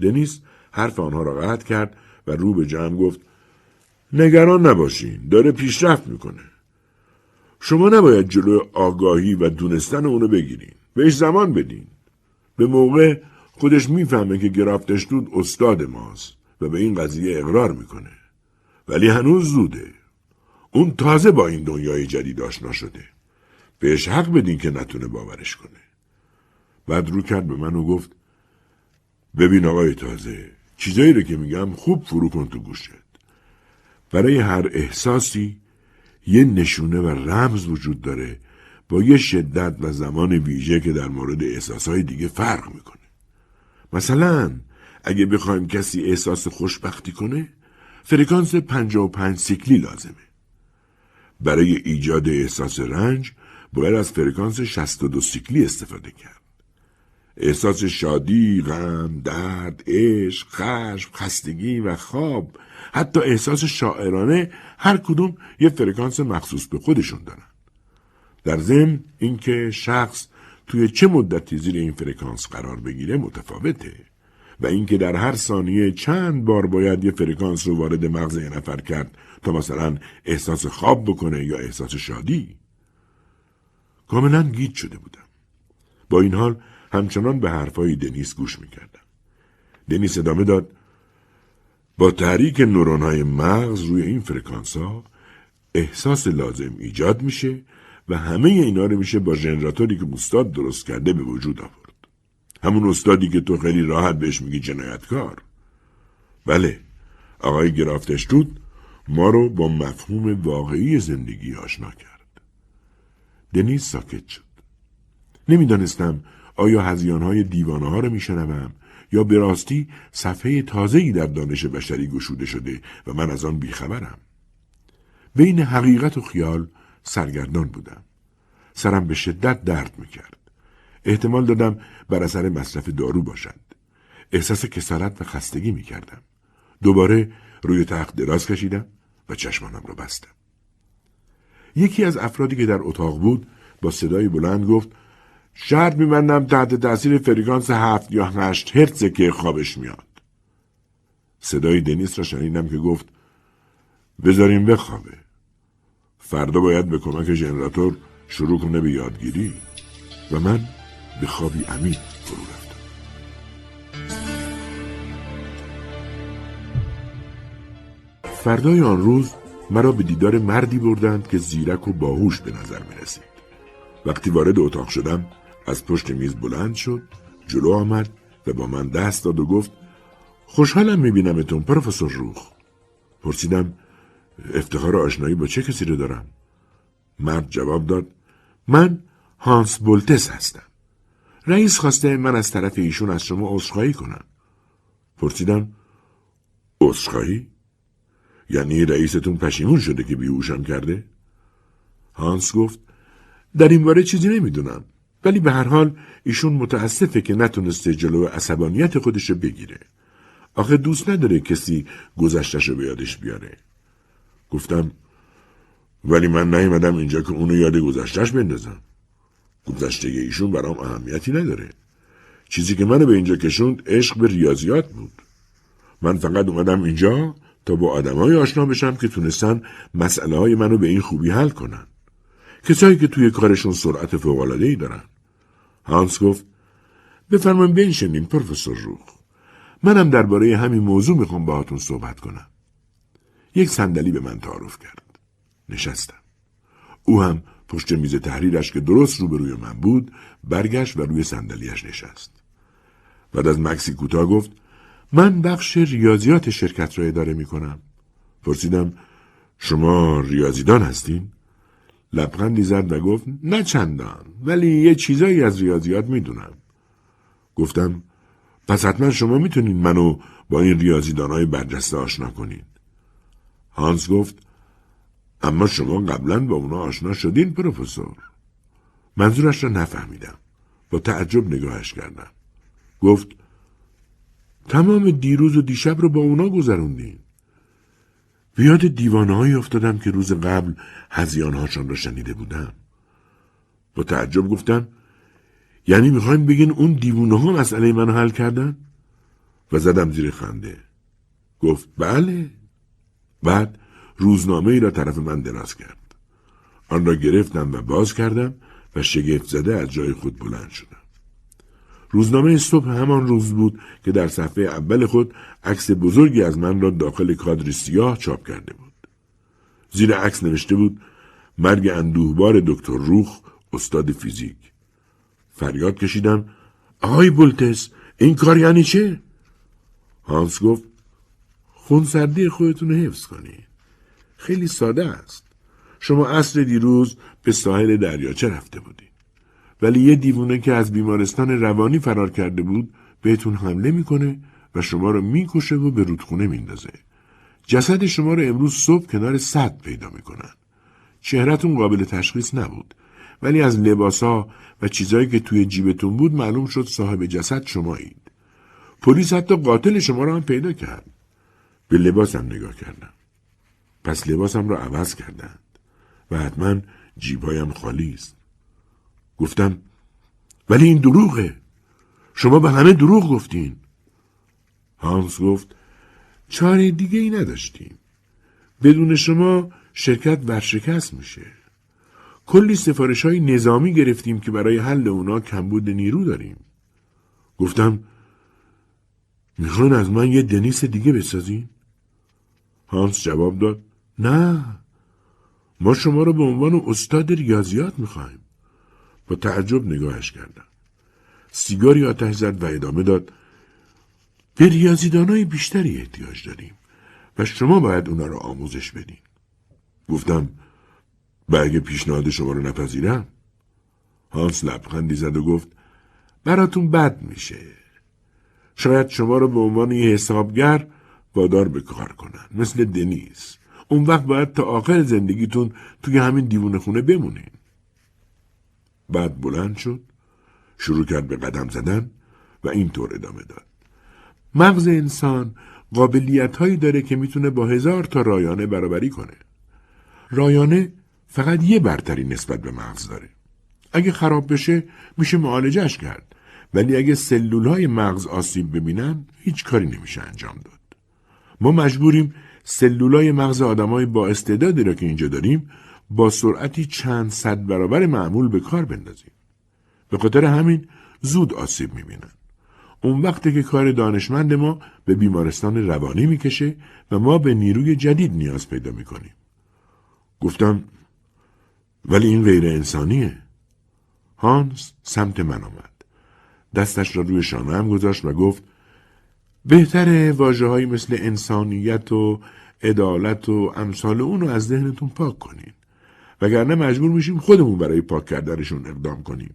دنیس حرف آنها را قطع کرد و رو به جمع گفت نگران نباشین داره پیشرفت می‌کنه. شما نباید جلو آگاهی و دونستن اونو بگیرین. بهش زمان بدین. به موقع خودش می‌فهمه که گرفتشتود استاد ماست و به این قضیه اقرار می‌کنه. ولی هنوز زوده. اون تازه با این دنیای جدید آشنا شده. بهش حق بدین که نتونه باورش کنه. بعد رو کرد به من و گفت ببین آقای تازه چیزایی رو که میگم خوب فرو کن تو گوشت برای هر احساسی یه نشونه و رمز وجود داره با یه شدت و زمان ویژه که در مورد احساسهای دیگه فرق می‌کنه مثلا اگه بخوایم کسی احساس خوشبختی کنه فرکانس 55 سیکلی لازمه. برای ایجاد احساس رنج باید از فرکانس 62 سیکلی استفاده کرد. احساس شادی، غم، درد، عشق، خشم، خستگی و خواب حتی احساس شاعرانه هر کدوم یه فرکانس مخصوص به خودشون دارن. در ضمن اینکه شخص توی چه مدتی زیر این فرکانس قرار بگیره متفاوته. و اینکه در هر ثانیه چند بار باید یه فرکانس رو وارد مغز یه نفر کرد تا مثلا احساس خواب بکنه یا احساس شادی کاملا گیج شده بودم با این حال همچنان به حرفای دنیس گوش می‌کردم. دنیس ادامه داد با تحریک نورون های مغز روی این فرکانس ها احساس لازم ایجاد میشه و همه اینا رو میشه با ژنراتوری که مستاد درست کرده به وجود آورد. همون استادی که تو خیلی راحت بهش میگی جنایتکار. بله آقای گرافتشتود ما رو با مفهوم واقعی زندگی آشنا کرد. دنیز ساکت شد. نمی‌دانستم آیا هزیانهای دیوانه ها رو میشنوم یا به راستی صفحه تازه‌ای در دانش بشری گشوده شده و من از آن بیخبرم بین حقیقت و خیال سرگردان بودم سرم به شدت درد می‌کرد احتمال دادم بر اثر مصرف دارو باشد. احساس کسالت و خستگی می کردم. دوباره روی تخت دراز کشیدم و چشمانم را بستم. یکی از افرادی که در اتاق بود با صدای بلند گفت شرط میبندم تحت تاثیر فریکانس هفت یا هشت هرتزه که خوابش میاد. صدای دنیس را شنیدم که گفت بذاریم بخوابه. فردا باید به کمک ژنراتور شروع کنه به یادگیری و من به خوابی عمیق فرو رفتم فردای آن روز مرا به دیدار مردی بردند که زیرک و باهوش به نظر می رسید. وقتی وارد اتاق شدم از پشت میز بلند شد جلو آمد و با من دست داد و گفت خوشحالم میبینمتون پروفسور روخ. پرسیدم افتخار آشنایی با چه کسی رو دارم؟ مرد جواب داد من هانس بولتس هستم. رئیس خواسته من از طرف ایشون از شما عذرخواهی کنم. پرسیدم عذرخواهی؟ یعنی رئیستون پشیمون شده که بیهوشم کرده؟ هانس گفت در این باره چیزی نمی‌دونم. ولی به هر حال ایشون متاسفه که نتونسته جلو عصبانیت خودش بگیره. آخه دوست نداره کسی گذشتش رو به یادش بیاره. گفتم ولی من نیومدم اینجا که اونو یاد گذشتش بندازم. گذشته ایشون برام اهمیتی نداره. چیزی که منو به اینجا کشوند عشق به ریاضیات بود. من فقط اومدم اینجا تا با آدمای آشنا بشم که تونستن مسئله های منو به این خوبی حل کنن. کسایی که توی کارشون سرعت فوقالعاده ای دارن. هانس گفت بفرمایید بنشینیم پروفسور روخ. منم درباره همین موضوع می‌خوام باهاتون صحبت کنم. یک صندلی به من تعارف کرد. نشستم. او هم پشت میز تحریرش که درست روبروی من بود برگشت و روی صندلیاش نشست. بعد از مکسی کوتاه گفت من بخش ریاضیات شرکت را اداره می کنم. پرسیدم شما ریاضیدان هستین؟ لبخندی زد و گفت نه چندان ولی یه چیزایی از ریاضیات می‌دونم. گفتم پس حتما شما می‌تونید منو با این ریاضیدانهای برجسته آشنا کنید. هانس گفت اما شما قبلا با اونا آشنا شدین پروفسور. منظورش را نفهمیدم. با تعجب نگاهش کردم. گفت تمام دیروز و دیشب رو با اونا گذروندین. بیاد دیوانه های افتادم که روز قبل هزیانهاشان را شنیده بودم. با تعجب گفتم یعنی می‌خوایم بگین اون دیوانه ها مسئله منو حل کردن؟ و زدم زیر خنده. گفت بله. بعد روزنامه ای را طرف من دراز کرد. آن را گرفتم و باز کردم و شگفت زده از جای خود بلند شدم. روزنامه صبح همان روز بود که در صفحه اول خود عکس بزرگی از من را داخل کادر سیاه چاپ کرده بود. زیر عکس نوشته بود مرگ اندوهبار دکتر روخ استاد فیزیک. فریاد کشیدم آقای بولتس این کار یعنی چه؟ هانس گفت خونسردی خودتون رو حفظ کنید. خیلی ساده است. شما عصر دیروز به ساحل دریاچه رفته بودید. ولی یه دیوونه که از بیمارستان روانی فرار کرده بود بهتون حمله می‌کنه و شما رو می‌کشه و به رودخونه میندازه. جسد شما رو امروز صبح کنار صد پیدا می‌کنن. چهرهتون قابل تشخیص نبود. ولی از لباسا و چیزایی که توی جیبتون بود معلوم شد صاحب جسد شمایید. پلیس حتی قاتل شما رو هم پیدا کرد. به لباسم نگاه کردم. پس لباسم رو عوض کردند و حتما جیبهایم خالی است. گفتم ولی این دروغه. شما به همه دروغ گفتین. هانس گفت چاره دیگه ای نداشتیم. بدون شما شرکت ورشکست میشه. کلی سفارش های نظامی گرفتیم که برای حل اونا کمبود نیرو داریم. گفتم می‌خوان از من یه دنیس دیگه بسازین؟ هانس جواب داد نه. ما شما رو به عنوان استاد ریاضیات می‌خوایم. با تعجب نگاهش کردم. سیگاری آتش زد و ادامه داد به ریاضیدانای بیشتری احتیاج داریم و شما باید اونا رو آموزش بدین. گفتم و اگه پیشنهاد شما رو نپذیرم هانس لبخندی زد و گفت براتون بد میشه شاید شما رو به عنوان یه حسابگر وادار به کار کنن مثل دنیس اون وقت باید تا آخر زندگیتون توی همین دیوونه خونه بمونین بعد بلند شد شروع کرد به قدم زدن و اینطور ادامه داد. مغز انسان قابلیت هایی داره که می‌تونه با هزار تا رایانه برابری کنه. رایانه فقط یه برتری نسبت به مغز داره. اگه خراب بشه میشه معالجهش کرد. ولی اگه سلول های مغز آسیب ببینن هیچ کاری نمیشه انجام داد. ما مجبوریم سلول های مغز آدمای با استعدادی را که اینجا داریم با سرعتی چند صد برابر معمول به کار بندازیم. به خاطر همین زود آسیب می‌بینن. اون وقتی که کار دانشمند ما به بیمارستان روانی می‌کشه و ما به نیروی جدید نیاز پیدا می‌کنیم. گفتم ولی این غیر انسانیه. هانس سمت من آمد. دستش را روی شانه گذاشت و گفت بهتره واجه مثل انسانیت و عدالت و امثال اون از ذهنتون پاک کنین. وگرنه مجبور میشیم خودمون برای پاک کردنشون اقدام کنیم.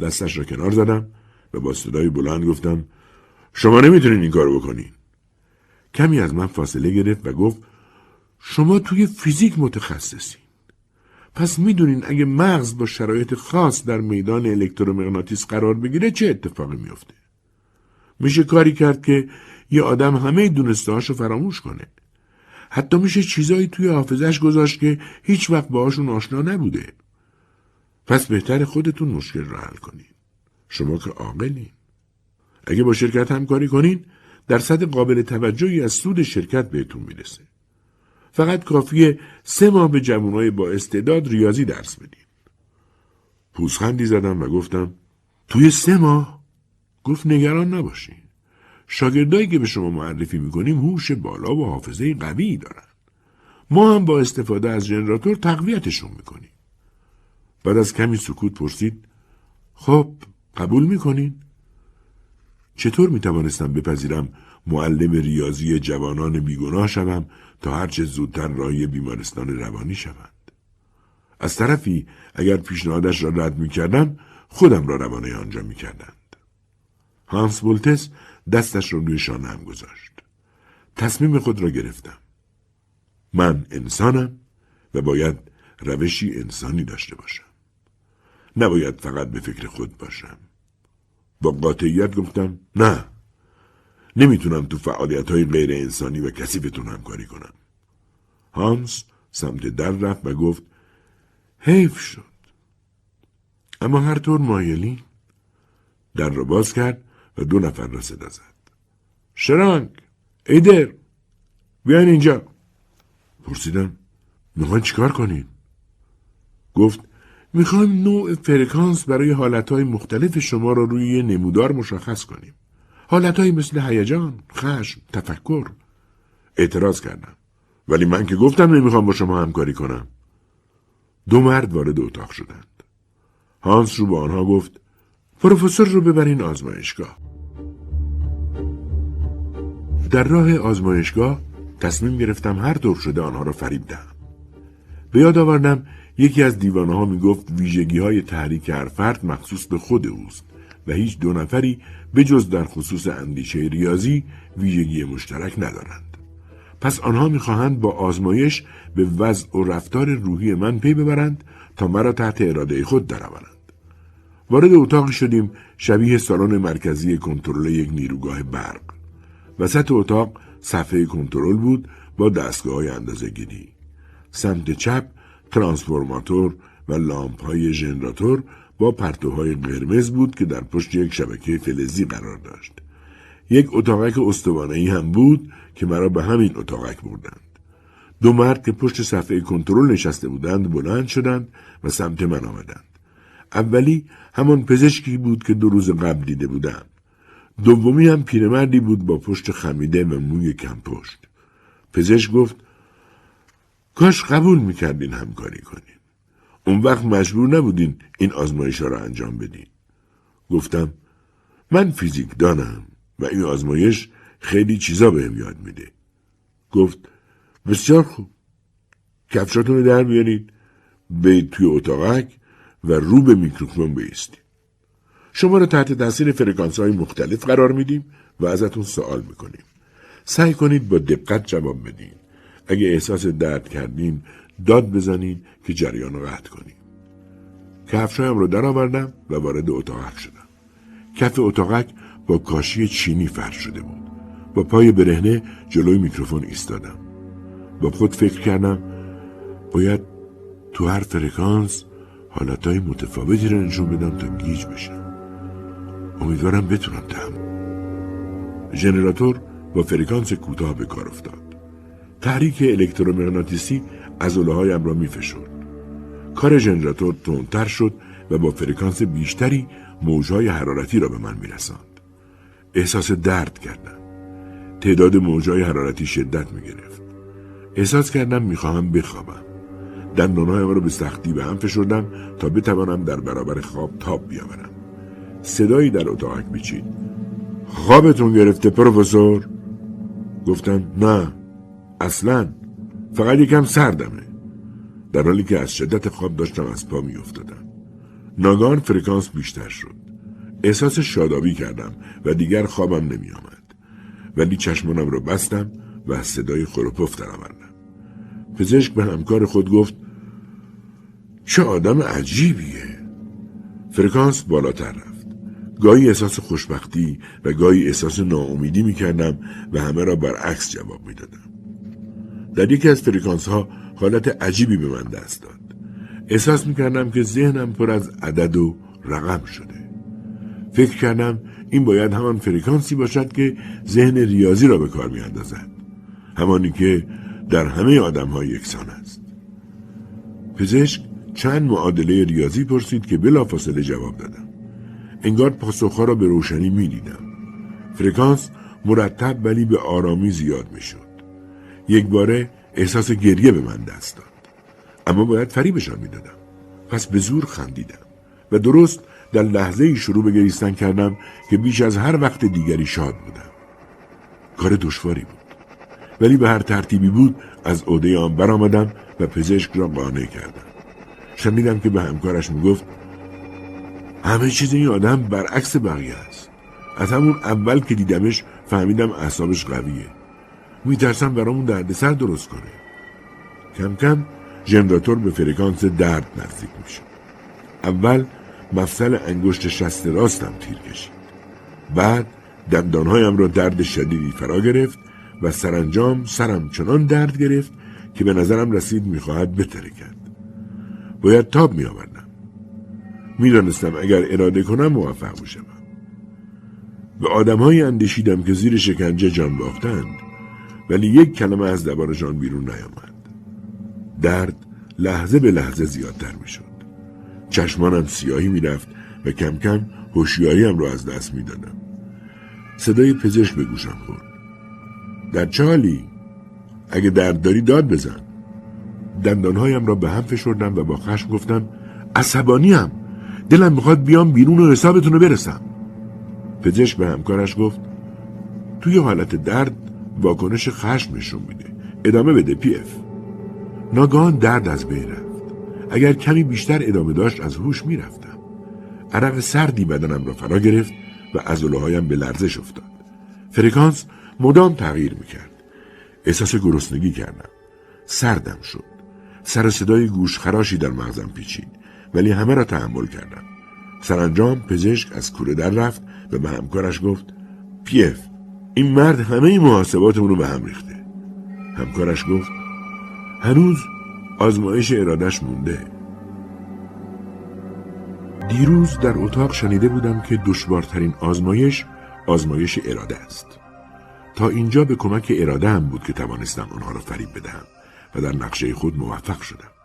دستش را کنار زدم و با صدای بلند گفتم شما نمی‌تونین این کارو بکنین. کمی از من فاصله گرفت و گفت شما توی فیزیک متخصصین. پس می‌دونین اگه مغز با شرایط خاص در میدان الکترومغناطیس قرار بگیره چه اتفاقی میفته؟ میشه کاری کرد که یه آدم همه دونسته رو فراموش کنه. حتی میشه چیزایی توی حافظش گذاشت که هیچ وقت باهاشون آشنا نبوده. پس بهتر خودتون مشکل رو حل کنین. شما که عاقلین. اگه با شرکت همکاری کنین درصد قابل توجهی از سود شرکت بهتون می‌رسه. فقط کافیه سه ماه به جوانای با استعداد ریاضی درس بدین. پوزخندی زدم و گفتم توی سه ماه گفت نگران نباشین. شاگردایی که به شما معرفی می‌کنیم هوش بالا و حافظه قوی دارن. ما هم با استفاده از ژنراتور تقویتشون می‌کنیم. بعد از کمی سکوت پرسید خب قبول می‌کنین؟ چطور می‌توانستم بپذیرم معلم ریاضی جوانان بیگناه شوم تا هرچه زودتر راهی بیمارستان روانی شوند. از طرفی اگر پیشنهادش را رد می‌کردم خودم را روانه آنجا می‌کردند. هانس بولتس دستش را روی شانم گذاشت. تصمیم خود را گرفتم. من انسانم و باید روشی انسانی داشته باشم. نباید فقط به فکر خود باشم. با قاطعیت گفتم نه نمی‌تونم تو فعالیت های غیر انسانی و کسیفتون همکاری کنم. هانس سمت در رفت و گفت حیف شد. اما هر طور مایلی در را باز کرد و دو نفر را صدا زد. شرانگ ایدر بیاین اینجا پرسیدم می‌خواین چیکار کنین؟ گفت می‌خوایم نوع فرکانس برای حالتهای مختلف شما را روی نمودار مشخص کنیم. حالتهایی مثل هیجان، خشم، تفکر. اعتراض کردم. ولی من که گفتم نمی‌خوام با شما همکاری کنم. دو مرد وارد اتاق شدند. هانس رو به آنها گفت پروفسور رو ببرین آزمایشگاه. در راه آزمایشگاه تصمیم گرفتم هر طور شده آنها را فریب دهم. به یاد آوردم یکی از دیوانه ها می گفت ویژگی های تحریک هر فرد مخصوص به خود اوست و هیچ دو نفری به جز در خصوص اندیشه ریاضی ویژگی مشترک ندارند. پس آنها می‌خواهند با آزمایش به وضع و رفتار روحی من پی ببرند تا مرا تحت اراده خود درآورند. وارد اتاقی شدیم شبیه سالن مرکزی کنترل یک نیروگاه برق. وسط اتاق صفحه کنترل بود با دستگاه های اندازه گیری. سمت چپ ترانسفورماتور و لامپ های ژنراتور با پرتوهای قرمز بود که در پشت یک شبکه فلزی قرار داشت. یک اتاقک استوانهی هم بود که مرا به همین اتاقک بردند. دو مرد که پشت صفحه کنترل نشسته بودند بلند شدند و سمت من آمدند. اولی همان پزشکی بود که دو روز قبل دیده بودم. دومی هم پیرمردی بود با پشت خمیده و موی کم پشت. پزشک گفت کاش قبول می‌کردین همکاری کنین. اون وقت مجبور نبودین این آزمایش ها را انجام بدین. گفتم من فیزیک دانم و این آزمایش خیلی چیزا بهم یاد میده. گفت بسیار خوب. کفشاتون در بیارید به توی اتاقک و رو به میکروفون بیستید. شما را تحت تاثیر فرکانس های مختلف قرار میدیم و ازتون سوال می‌کنیم. سعی کنید با دقت جواب بدین. اگه احساس درد کردین داد بزنین که جریان رو قطع کنیم. کفشایم رو درآوردم و وارد اتاقک شدم. کف اتاقک با کاشی چینی فرش شده بود. با پای برهنه جلوی میکروفون ایستادم. با خود فکر کردم باید تو هر فرکانس حالتهای متفاوتی رو نشون بدم تا گیج بشم. امیدوارم بتونم تحمل. ژنراتور با فرکانس کوتاه به کار افتاد. تحریک الکترومغناطیسی هایم را میفشرد. کار ژنراتور تندتر شد و با فرکانس بیشتری موجهای حرارتی را به من میرساند. احساس درد کردم. تعداد موجهای حرارتی شدت می گرفت. احساس کردم می‌خواهم بخوابم. دندانهایم را به سختی به هم فشردم تا بتوانم در برابر خواب تاب بیاورم صدایی در اتاقک بیچید خوابتون گرفته پروفسور؟ گفتم نه اصلا. فقط یکم سردمه. در حالی که از شدت خواب داشتم از پا می افتادم ناگان فرکانس بیشتر شد. احساس شادابی کردم و دیگر خوابم نمی آمد ولی چشمانم را بستم و از صدای خروپف درآوردم پزشک به همکار خود گفت چه آدم عجیبیه. فرکانس بالاتر رفت. گاهی احساس خوشبختی و گاهی احساس ناامیدی می کردم و همه را برعکس جواب می دادم. در یکی از فرکانس ها حالت عجیبی به من دست داد. احساس می کردم که ذهنم پر از عدد و رقم شده. فکر کردم این باید همان فرکانسی باشد که ذهن ریاضی را به کار می اندازد. همانی که در همه آدم ها یکسان است. پزشک چند معادله ریاضی پرسید که بلافاصله جواب دادم. انگار پاسخها را به روشنی می دیدم. فرکانس مرتب ولی به آرامی زیاد می شد. یک باره احساس گریه به من دست داد. اما باید فریبشان می دادم. پس به زور خندیدم و درست در لحظه شروع به گریستن کردم که بیش از هر وقت دیگری شاد بودم. کار دشواری بود. ولی به هر ترتیبی بود از عده آن برآمدم و پزشک را قانع کردم. شنیدم که به همکارش می‌گفت همه چیز این آدم برعکس بقیه است. از همون اول که دیدمش فهمیدم اعصابش قویه. میترسم برامون دردسر درست کنه. کم کم ژنراتور به فرکانس درد نزدیک میشه. اول مفصل انگشت شست راستم تیر کشید. بعد دندانهایم را درد شدیدی فرا گرفت و سرانجام سرم چنان درد گرفت که به نظرم رسید می‌خواهد بترکد. باید تاب می آوردم. می‌دانستم اگر اراده کنم موفق میشم. به آدمهایی اندیشیدم که زیر شکنجه جان باختند ولی یک کلمه از دبارشان بیرون نیامد. درد لحظه به لحظه زیادتر می‌شد. چشمانم سیاهی می‌رفت و کم کم هوشیاریم را از دست می‌دادم. صدای پزشک به گوشم خورد. در چالی اگه درد داری داد بزن. دندانهایم را به هم فشردم و با خشم گفتم عصبانیم دلم می‌خواد بیام بیرون و حسابتون رو برسم. پزشک به همکارش گفت توی حالت درد واکنش خشم نشون میده. ادامه بده پی اف. ناگهان درد از بین رفت. اگر کمی بیشتر ادامه داشت از هوش می‌رفتم. عرق سردی بدنم را فرا گرفت و هایم به لرزش افتاد. فرکانس مدام تغییر می‌کرد. احساس گرسنگی کردم. سردم شد. سر صدای گوش خراشی در مغزم پیچید. ولی همه را تحمل کردم. سرانجام پزشک از کوره در رفت و به همکارش گفت پیف این مرد همه محاسباتمون رو به هم ریخته. همکارش گفت هنوز آزمایش ارادش مونده. دیروز در اتاق شنیده بودم که دشوارترین آزمایش آزمایش اراده است. تا اینجا به کمک اراده هم بود که توانستم آنها را فریب بدهم و در نقشه خود موفق شدم.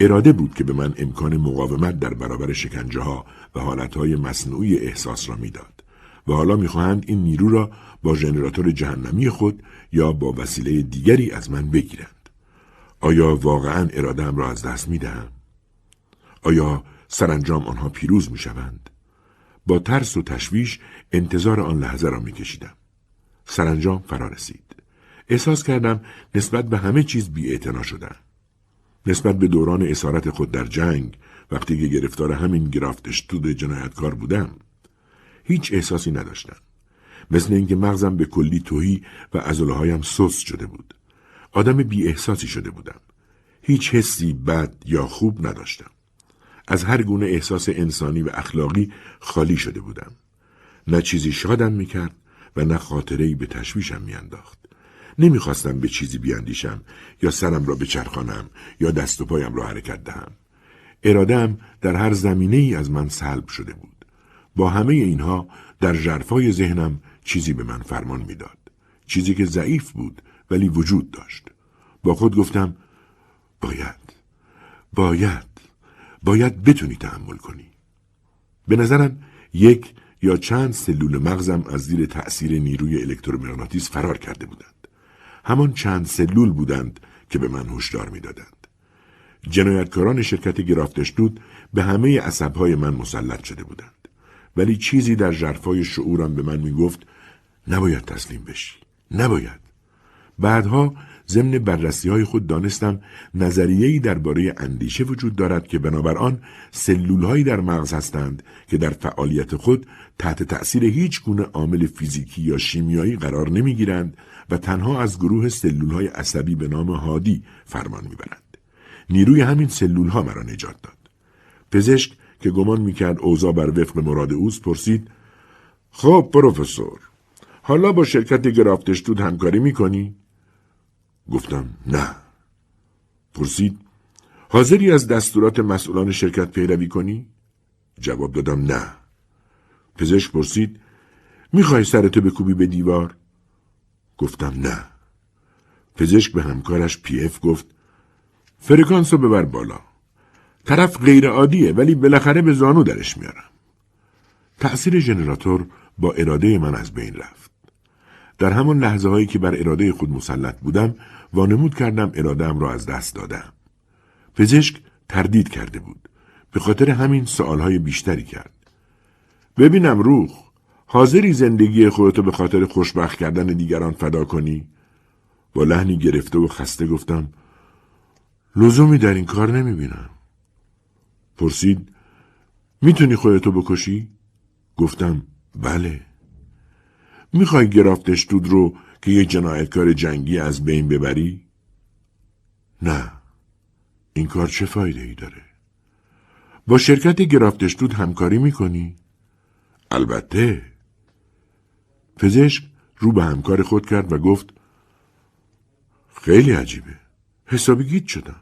اراده بود که به من امکان مقاومت در برابر شکنجه ها و حالت های مصنوعی احساس را می‌داد و حالا می‌خواهند این نیرو را با ژنراتور جهنمی خود یا با وسیله دیگری از من بگیرند. آیا واقعا ارادم را از دست می‌دهم؟ آیا سرانجام آنها پیروز می‌شوند؟ با ترس و تشویش انتظار آن لحظه را میکشیدم. سرانجام فرا رسید. احساس کردم نسبت به همه چیز بی شدم. نسبت به دوران اسارت خود در جنگ وقتی که گرفتار همین گرافت اشتود جنایتکار بودم هیچ احساسی نداشتم. مثل اینکه مغزم به کلی توهی و هایم سوس شده بود. آدم بی احساسی شده بودم. هیچ حسی بد یا خوب نداشتم. از هر گونه احساس انسانی و اخلاقی خالی شده بودم. نه چیزی شادم می‌کرد و نه خاطره به تشویشم میانداخت. نمی‌خواستم به چیزی بیاندیشم یا سرم را بچرخانم یا دست و پایم را حرکت دهم. ارادم در هر زمینه ای از من سلب شده بود. با همه اینها در جرفای ذهنم چیزی به من فرمان می‌داد. چیزی که ضعیف بود ولی وجود داشت. با خود گفتم باید باید باید بتونی تحمل کنی. به نظرم یک یا چند سلول مغزم از زیر تأثیر نیروی الکترومغناطیس فرار کرده بودند. همان چند سلول بودند که به من هشدار می‌دادند. جنایتکاران شرکت گرافتشدود به همه عصبهای من مسلط شده بودند. ولی چیزی در جرفای شعورم به من می‌گفت نباید تسلیم بشی. نباید. بعدها ضمن بررسی های خود دانستم نظریه‌ای درباره اندیشه وجود دارد که بنابر آن سلولهایی در مغز هستند که در فعالیت خود تحت تأثیر هیچ گونه عامل فیزیکی یا شیمیایی قرار نمی‌گیرند و تنها از گروه سلولهای عصبی به نام هادی فرمان می‌برند. نیروی همین سلولها مرا نجات داد. پزشک که گمان می‌کرد اوضاع بر وفق مراد اوست پرسید خب پروفسور حالا با شرکت گرافتشتود همکاری می‌کنی؟ گفتم نه. پرسید حاضری از دستورات مسئولان شرکت پیروی کنی؟ جواب دادم نه. پزشک پرسید می‌خوای سرتو بکوبی به دیوار؟ گفتم نه. پزشک به همکارش پی اف گفت فرکانس رو ببر بالا. طرف غیر عادیه ولی بالاخره به زانو درش میارم. تأثیر ژنراتور با اراده من از بین رفت. در همان لحظه هایی که بر اراده خود مسلط بودم وانمود کردم ارادم را از دست دادم. پزشک تردید کرده بود. به خاطر همین سوالهای بیشتری کرد. ببینم روخ حاضری زندگی خودتو به خاطر خوشبخت کردن دیگران فدا کنی؟ با لحنی گرفته و خسته گفتم لزومی در این کار نمی‌بینم. پرسید می‌تونی خودتو بکشی؟ گفتم بله. می‌خوای گرافتش دود رو که یه جنایتکار جنگی از بین ببری؟ نه. این کار چه فایده ای داره؟ با شرکت گرافتش دود همکاری می‌کنی؟ البته. پزشک رو به همکار خود کرد و گفت خیلی عجیبه. حسابی گیت شدم.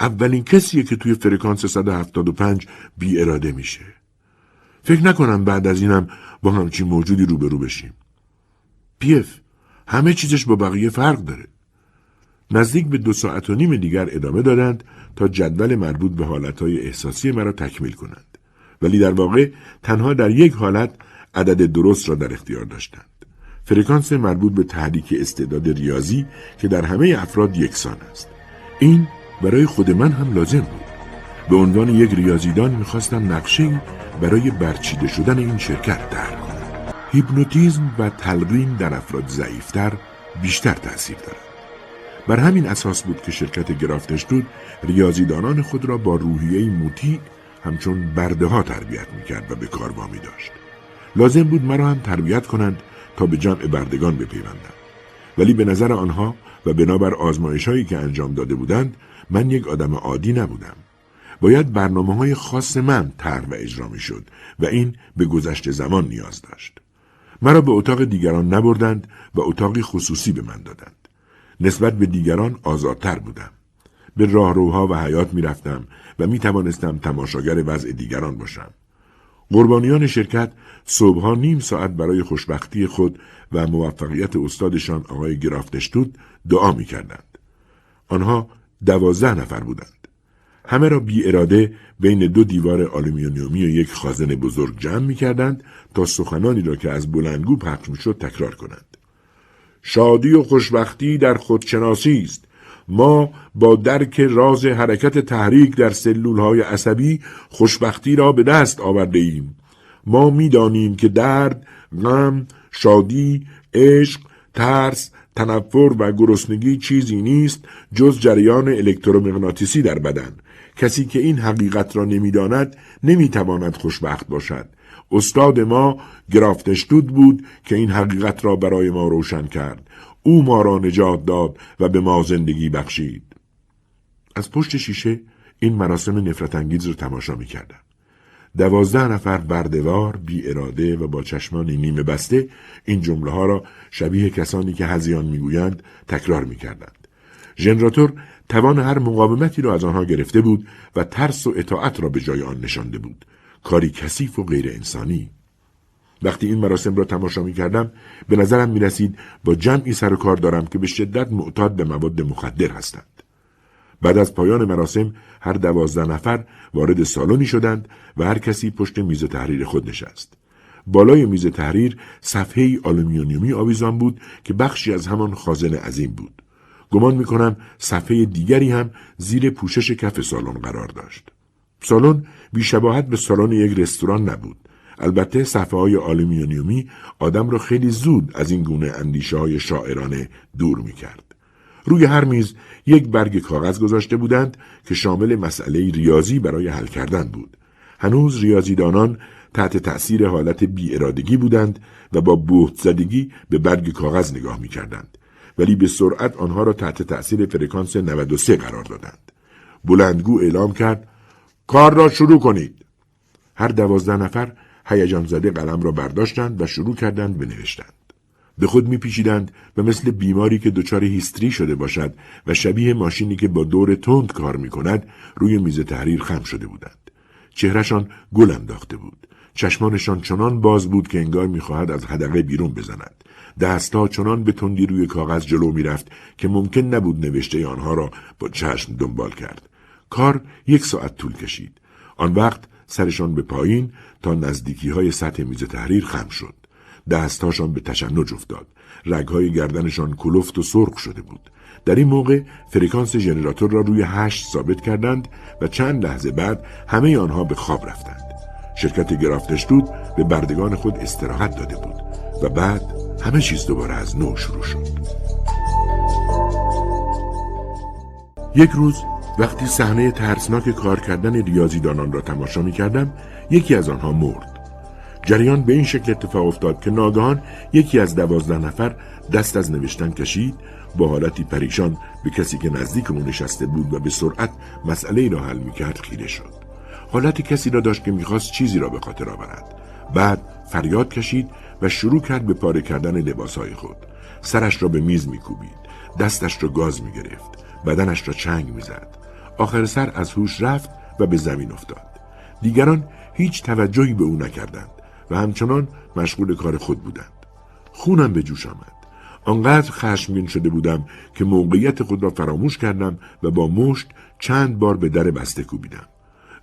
اولین کسیه که توی فرکانس 175 بی اراده میشه. فکر نکنم بعد از اینم با همچین موجودی روبرو بشیم. پیف همه چیزش با بقیه فرق داره. نزدیک به دو ساعت و نیم دیگر ادامه دادند تا جدول مربوط به حالتهای احساسی مرا تکمیل کنند. ولی در واقع تنها در یک حالت عدد درست را در اختیار داشتند. فرکانس مربوط به تحریک استعداد ریاضی که در همه افراد یکسان است. این برای خود من هم لازم بود. به عنوان یک ریاضیدان می‌خواستم نقشه برای برچیده شدن این شرکت در کنم. هیپنوتیزم و تلقین در افراد ضعیفتر بیشتر تاثیر دارد. بر همین اساس بود که شرکت گرافتشتود ریاضیدانان خود را با روحیه مطیع همچون برده ها تربیت می‌کرد و به کار وامی داشت. لازم بود مرا هم تربیت کنند تا به جمع بردگان بپیوندم. ولی به نظر آنها و بنابر آزمایش هایی که انجام داده بودند من یک آدم عادی نبودم. باید برنامه های خاص من طرح و اجرا می شد و این به گذشت زمان نیاز داشت. مرا به اتاق دیگران نبردند و اتاقی خصوصی به من دادند. نسبت به دیگران آزادتر بودم. به راهروها و حیات می رفتم و می توانستم تماشاگر وضع دیگران باشم. قربانیان شرکت صبحها نیم ساعت برای خوشبختی خود و موفقیت استادشان آقای گرافتشتود دعا می کردند. آنها دوازده نفر بودند. همه را بی اراده بین دو دیوار آلومینیومی و یک خازن بزرگ جمع می کردند تا سخنانی را که از بلندگو پخش می شد تکرار کنند. شادی و خوشبختی در خودشناسی است. ما با درک راز حرکت تحریک در سلول های عصبی خوشبختی را به دست آورده ایم. ما می‌دانیم که درد، غم، شادی، عشق، ترس، تنفر و گرسنگی چیزی نیست جز جریان الکترومغناطیسی در بدن. کسی که این حقیقت را نمی‌داند نمی‌تواند خوشبخت باشد. استاد ما گرافتشتود بود که این حقیقت را برای ما روشن کرد. او ما را نجات داد و به ما زندگی بخشید از پشت شیشه این مراسم نفرت انگیز را تماشا می کردم. دوازده نفر بردوار بی اراده و با چشمان نیمه بسته این جمله ها را شبیه کسانی که هزیان می‌گویند تکرار می‌کردند. ژنراتور توان هر مقاومتی را از آنها گرفته بود و ترس و اطاعت را به جای آن نشانده بود. کاری کثیف و غیر انسانی. وقتی این مراسم را تماشا می کردم به نظرم می رسید با جمعی سر و کار دارم که به شدت معتاد به مواد مخدر هستند. بعد از پایان مراسم هر دوازده نفر وارد سالنی شدند و هر کسی پشت میز تحریر خود نشست. بالای میز تحریر صفحه آلومینیومی آویزان بود که بخشی از همان خازن عظیم بود. گمان می‌کنم صفحه دیگری هم زیر پوشش کف سالن قرار داشت. سالن بیشباهت به سالن یک رستوران نبود. البته صفحه های آلومینیومی آدم را خیلی زود از این گونه اندیشه های شاعرانه دور می کرد. روی هر میز یک برگ کاغذ گذاشته بودند که شامل مسئله ریاضی برای حل کردن بود. هنوز ریاضیدانان تحت تأثیر حالت بی‌ارادگی بودند و با بهت زدگی به برگ کاغذ نگاه می کردند. ولی به سرعت آنها را تحت تأثیر فرکانس 93 قرار دادند. بلندگو اعلام کرد کار را شروع کنید. هر دوازده نفر هیجان زده قلم را برداشتند و شروع کردند به نوشتند. به خود میپیچیدند و مثل بیماری که دچار هیستری شده باشد و شبیه ماشینی که با دور تند کار می کند روی میز تحریر خم شده بودند. چهرهشان گل انداخته بود. چشمانشان چنان باز بود که انگار می‌خواهد از حدقه بیرون بزند. دستها چنان به تندی روی کاغذ جلو می‌رفت که ممکن نبود نوشته آنها را با چشم دنبال کرد. کار یک ساعت طول کشید. آن وقت سرشان به پایین تا نزدیکی های سطح میز تحریر خم شد. دستهاشان به تشنج افتاد. رگهای گردنشان کلفت و سرخ شده بود. در این موقع فرکانس ژنراتور را روی هشت ثابت کردند و چند لحظه بعد همه آنها به خواب رفتند. شرکت گرافتشتود به بردگان خود استراحت داده بود و بعد همه چیز دوباره از نو شروع شد. یک روز وقتی صحنه ترسناک کار کردن ریاضیدانان را تماشا می کردم یکی از آنها مرد. جریان به این شکل اتفاق افتاد که ناگهان یکی از دوازده نفر دست از نوشتن کشید با حالتی پریشان به کسی که نزدیک او نشسته بود و به سرعت مسئله را حل می‌کرد خیره شد. حالت کسی را داشت که می‌خواست چیزی را به خاطر آورد. بعد فریاد کشید و شروع کرد به پاره کردن لباسهای خود. سرش را به میز میکوبید. دستش را گاز می‌گرفت. بدنش را چنگ می‌زد. آخر سر از هوش رفت و به زمین افتاد. دیگران هیچ توجهی به او نکردند و همچنان مشغول کار خود بودند. خونم به جوش آمد. آنقدر خشمگین شده بودم که موقعیت خود را فراموش کردم و با مشت چند بار به در بسته کوبیدم.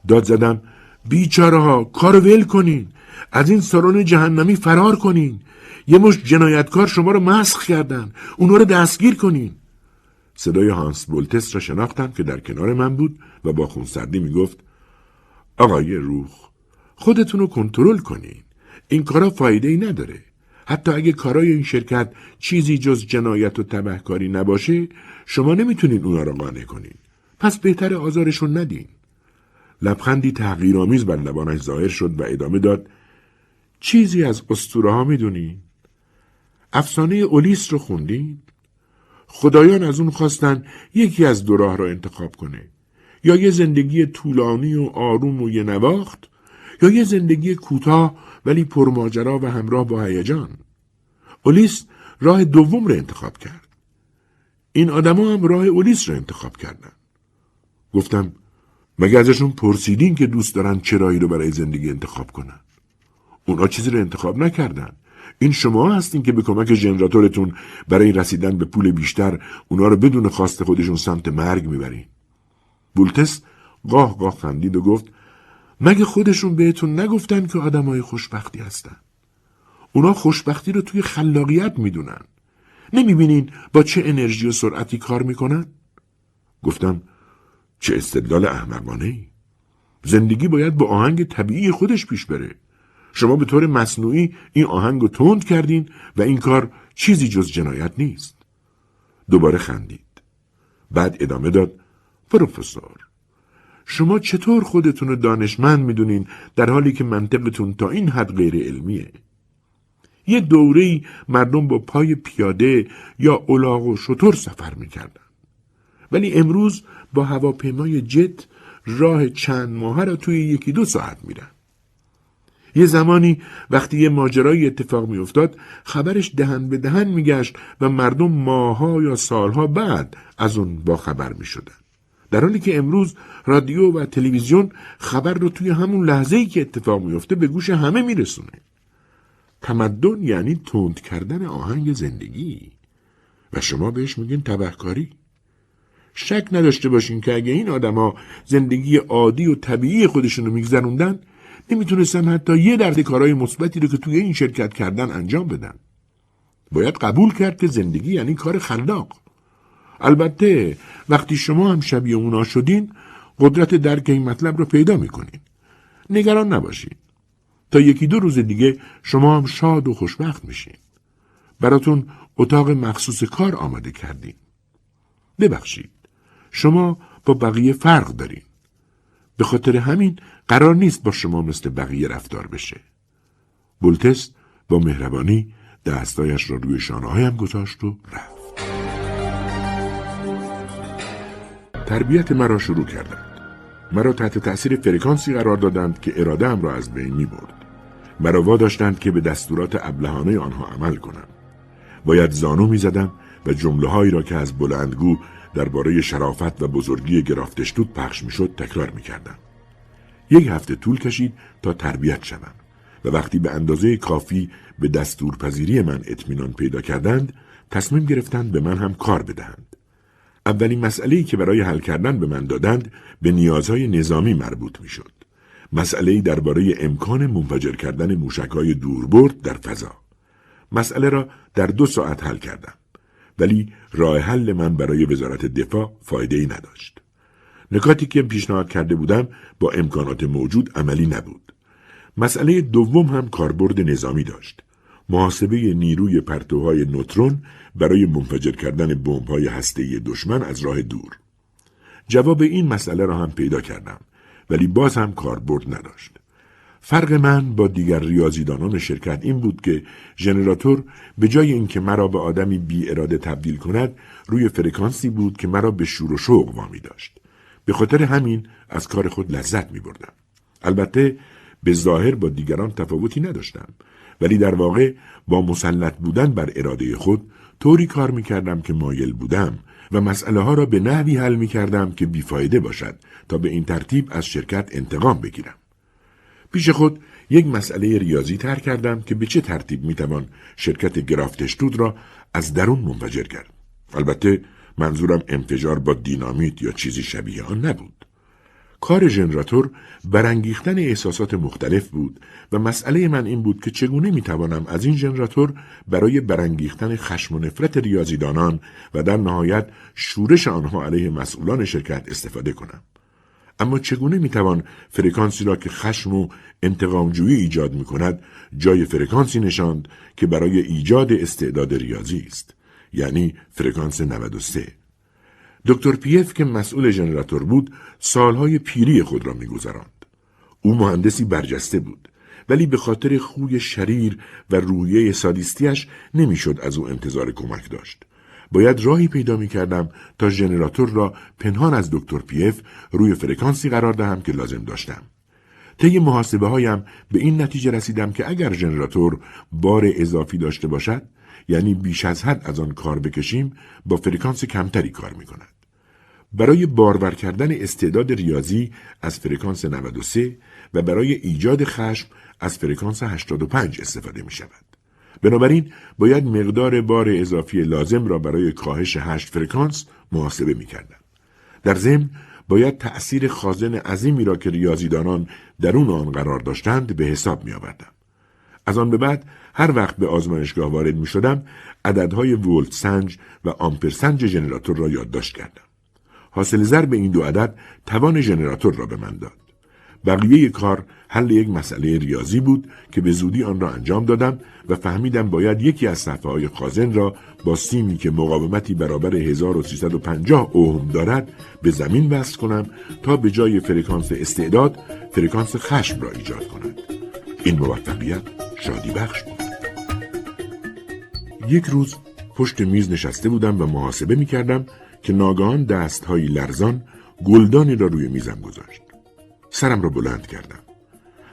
داد زدم بیچاره ها کار ول کنین. از این سالن جهنمی فرار کنین. یه مشت جنایتکار شما رو مسخ کردن. اونا رو دستگیر کنین. صدای هانس بولتس را شناختم که در کنار من بود و با خونسردی می‌گفت آقای روخ خودتون رو کنترل کنین. این کارا فایده ای نداره. حتی اگه کارای این شرکت چیزی جز جنایت و تبهکاری نباشه شما نمی‌تونین اونا را قانع کنین. پس بهتر آزارشون ندین. لبخندی تغییرآمیز بر لبانش ظاهر شد و ادامه داد چیزی از اسطوره ها می‌دونین. افسانه اولیس رو خوندین؟ خدایان از اون خواستن یکی از دو راه را انتخاب کنه. یا یه زندگی طولانی و آروم و یه نواخت یا یه زندگی کوتاه ولی پرماجرا و همراه با هیجان. اولیس راه دوم را انتخاب کرد. این آدما هم راه اولیس را انتخاب کردن. گفتم مگه ازشون پرسیدین که دوست دارن چه راهی رو برای زندگی انتخاب کنن؟ اونا چیزی رو انتخاب نکردن. این شما هستین که به کمک ژنراتورتون برای رسیدن به پول بیشتر اونا رو بدون خواست خودشون سمت مرگ می‌برین. بولتس قاه قاه خندید و گفت مگه خودشون بهتون نگفتن که آدمای خوشبختی هستن؟ اونا خوشبختی رو توی خلاقیت می‌دونن. نمی‌بینین با چه انرژی و سرعتی کار می‌کنن؟ گفتم چه استدلال احمقانه ای زندگی باید با آهنگ طبیعی خودش پیش بره. شما به طور مصنوعی این آهنگ رو تند کردین و این کار چیزی جز جنایت نیست. دوباره خندید. بعد ادامه داد پروفسور شما چطور خودتون رو دانشمند می‌دونین در حالی که منطقتون تا این حد غیر علمیه؟ یه دوره مردم با پای پیاده یا الاغ و شطور سفر می‌کردن. ولی امروز با هواپیمای جت راه چند ماه را توی یکی دو ساعت میرن. یه زمانی وقتی یه ماجرایی اتفاق میافتاد خبرش دهن به دهن میگشت و مردم ماها یا سالها بعد از اون با خبر می‌شدن. در حالی که امروز رادیو و تلویزیون خبر رو توی همون لحظه ای که اتفاق میفته به گوش همه میرسونه. تمدن یعنی تند کردن آهنگ زندگی. و شما بهش میگین تبهکاری. شک نداشته باشین که اگه این آدما زندگی عادی و طبیعی خودشون رو میگذروندن نمی‌تونستن حتی یه درد کارهای مثبتی رو که توی این شرکت کردن انجام بدن باید قبول کرد که زندگی یعنی کار خلاق البته وقتی شما هم شبیه اونا شدین قدرت درک این مطلب رو پیدا می‌کنین. نگران نباشین. تا یکی دو روز دیگه شما هم شاد و خوشبخت میشین. براتون اتاق مخصوص کار آماده کردیم. ببخشید. شما با بقیه فرق دارین. به خاطر همین قرار نیست با شما مثل بقیه رفتار بشه. بولتست با مهربانی دستایش را روی شانههایم گذاشت و رفت. تربیت مرا شروع کردند. مرا تحت تأثیر فرکانسی قرار دادند که اراده را از بین می برد. مرا واداشتند که به دستورات ابلهانه آنها عمل کنم. باید زانو می زدم و جمله هایی را که از بلندگو درباره شرافت و بزرگی گرافتشتود پخش می‌شد تکرار می کردم. یک هفته طول کشید تا تربیت شوم و وقتی به اندازه کافی به دستورپذیری من اطمینان پیدا کردند تصمیم گرفتند به من هم کار بدهند. اولین مسئله که برای حل کردن به من دادند به نیازهای نظامی مربوط می شد. مسئله درباره امکان منفجر کردن موشکهای دوربرد در فضا. مسئله را در دو ساعت حل کردم. ولی راه حل من برای وزارت دفاع فایده ای نداشت. نکاتی که پیشنهاد کرده بودم با امکانات موجود عملی نبود. مسئله دوم هم کاربرد نظامی داشت. محاسبه نیروی پرتوهای نوترون برای منفجر کردن بمب‌های هسته‌ای دشمن از راه دور. جواب این مسئله را هم پیدا کردم ولی باز هم کاربرد نداشت. فرق من با دیگر ریاضیدانان شرکت این بود که ژنراتور به جای اینکه مرا به آدمی بی اراده تبدیل کند روی فرکانسی بود که مرا به شور و شوق وامی داشت. به خاطر همین از کار خود لذت می بردم. البته به ظاهر با دیگران تفاوتی نداشتم ولی در واقع با مسلط بودن بر اراده خود طوری کار می کردم که مایل بودم و مسئله ها را به نحوی حل می کردم که بیفایده باشد تا به این ترتیب از شرکت انتقام بگیرم. پیش خود یک مسئله ریاضی تر کردم که به چه ترتیب می توان شرکت گرافتشتود را از درون منفجر کرد. البته منظورم انفجار با دینامیت یا چیزی شبیه آن نبود. کار ژنراتور برانگیختن احساسات مختلف بود و مسئله من این بود که چگونه می‌توانم از این ژنراتور برای برانگیختن خشم و نفرت ریاضیدانان و در نهایت شورش آنها علیه مسئولان شرکت استفاده کنم. اما چگونه می‌توان فرکانسی را که خشم و انتقامجویی ایجاد می کند جای فرکانسی نشاند که برای ایجاد استعداد ریاضی است؟ یعنی فرکانس 93 دکتر پیف که مسئول ژنراتور بود سالهای پیری خود را میگذراند. او مهندسی برجسته بود ولی به خاطر خوی شریر و رویه سادیستیش نمی‌شد از او انتظار کمک داشت. باید راهی پیدا می کردم تا ژنراتور را پنهان از دکتر پیف روی فرکانسی قرار دهم که لازم داشتم. طی محاسبه هایم به این نتیجه رسیدم که اگر ژنراتور بار اضافی داشته باشد یعنی بیش از حد از آن کار بکشیم با فرکانس کمتری کار می کند. برای بارور کردن استعداد ریاضی از فرکانس 93 و برای ایجاد خشم از فرکانس 85 استفاده می شود. بنابراین باید مقدار بار اضافی لازم را برای کاهش هشت فرکانس محاسبه می کردن. در ضمن باید تأثیر خازن عظیمی را که ریاضیدانان درون آن قرار داشتند به حساب می آوردم. از آن به بعد هر وقت به آزمایشگاه وارد می شدم عددهای ولت سنج و آمپر سنج ژنراتور را یادداشت کردم. حاصل ضرب این دو عدد توان ژنراتور را به من داد. بقیه کار حل یک مسئله ریاضی بود که به زودی آن را انجام دادم و فهمیدم باید یکی از صفحه های خازن را با سیمی که مقاومتی برابر 1350 اوم دارد به زمین وصل کنم تا به جای فرکانس استعداد فرکانس خشم را ایجاد کند. این موفقیت شادی بخش بود. یک روز پشت میز نشسته بودم و محاسبه می کردم که ناگهان دستهایی لرزان گلدانی را روی میزم گذاشت. سرم را بلند کردم.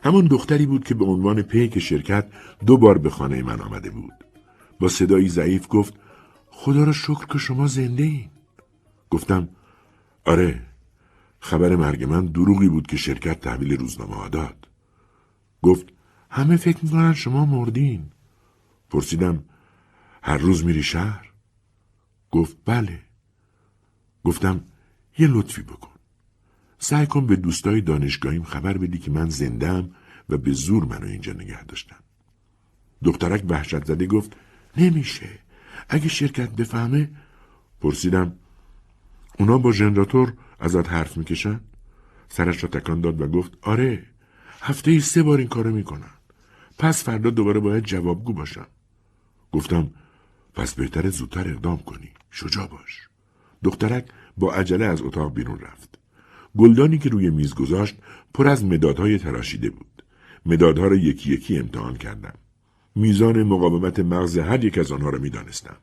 همون دختری بود که به عنوان پیک شرکت دو بار به خانه من آمده بود. با صدایی ضعیف گفت خدا را شکر که شما زنده این. گفتم آره خبر مرگ من دروغی بود که شرکت تحویل روزنامه ها داد. گفت همه فکر می‌کنن شما مردین. پرسیدم هر روز میری شهر؟ گفت بله. گفتم یه لطفی بکن. سعی کن به دوستای دانشگاهیم خبر بدی که من زندم و به زور منو اینجا نگه داشتن. دخترک وحشت زده گفت نمیشه. اگه شرکت بفهمه پرسیدم اونا با ژنراتور ازت حرف می‌کشن؟ سرش را تکان داد و گفت آره هفته ای سه بار این کارو می‌کنن پس فردا دوباره باید جوابگو باشم گفتم پس بهتر زودتر اقدام کنی شجاع باش دخترک با عجله از اتاق بیرون رفت گلدانی که روی میز گذاشت پر از مدادهای تراشیده بود مدادها را یکی یکی امتحان کردم میزان مقاومت مغز هر یک از آنها را می‌دانستم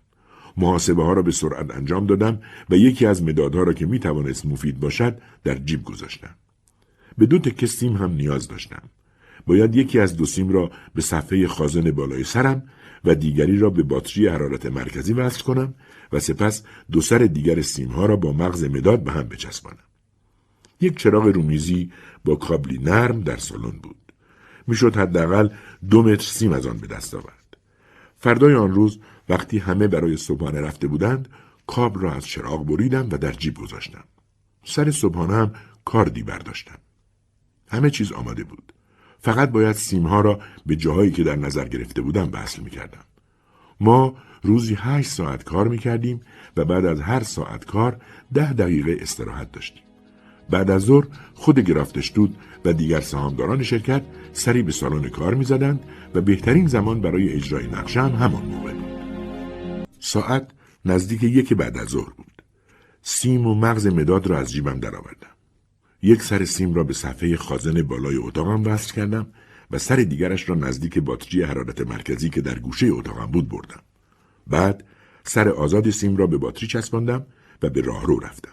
محاسبه ها را به سرعت انجام دادم و یکی از مدادها را که می توانست مفید باشد در جیب گذاشتم. به دو تکه سیم هم نیاز داشتم. باید یکی از دو سیم را به صفحه خازن بالای سرم و دیگری را به باتری حرارت مرکزی وصل کنم و سپس دو سر دیگر سیم ها را با مغز مداد به هم بچسبانم. یک چراغ رومیزی با کابلی نرم در سالن بود. می‌شد حداقل دو متر سیم از آن به دست آورد. فردای آن روز وقتی همه برای صبحانه رفته بودند کابل را از چراغ بریدم و در جیب گذاشتم. سر صبحانه هم کاردی برداشتم. همه چیز آماده بود. فقط باید سیمها را به جاهایی که در نظر گرفته بودم وصل می کردم. ما روزی هشت ساعت کار می کردیم و بعد از هر ساعت کار ده دقیقه استراحت داشتیم. بعد از ظهر خود گرافتشتود و دیگر سهامداران شرکت سری به سالن کار می‌زدند و بهترین زمان برای اجرای نقشه هم همان موقع بود. ساعت نزدیک یک بعد از ظهر بود. سیم و مغز مداد را از جیبم درآوردم. یک سر سیم را به صفحه خازن بالای اتاقم وصل کردم و سر دیگرش را نزدیک باتری حرارت مرکزی که در گوشه اتاقم بود بردم. بعد سر آزاد سیم را به باتری چسباندم و به راهرو رفتم.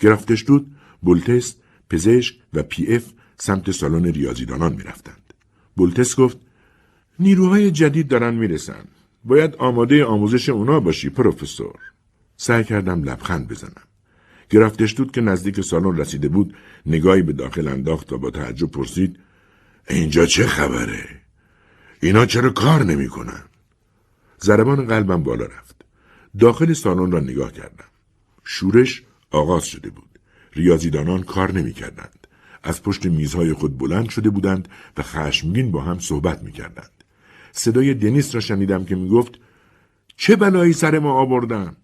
گرافتشتود، بولتست، پزشک و پی اف سمت سالن ریاضیدانان می رفتند. بولتست گفت نیروهای جدید دارن می‌رسن. باید آماده آموزش اونا باشی پروفسور. سعی کردم لبخند بزنم. گرافتشتود که نزدیک سالن رسیده بود نگاهی به داخل انداخت و با تعجب پرسید اینجا چه خبره؟ اینا چرا کار نمی‌کنن؟ ضربان قلبم بالا رفت. داخل سالن را نگاه کردم. شورش آغاز شده بود. ریاضیدانان کار نمی‌کردند. از پشت میزهای خود بلند شده بودند و خشمگین با هم صحبت می‌کردند. صدای دنیس را شنیدم که می‌گفت چه بلایی سر ما آوردن؟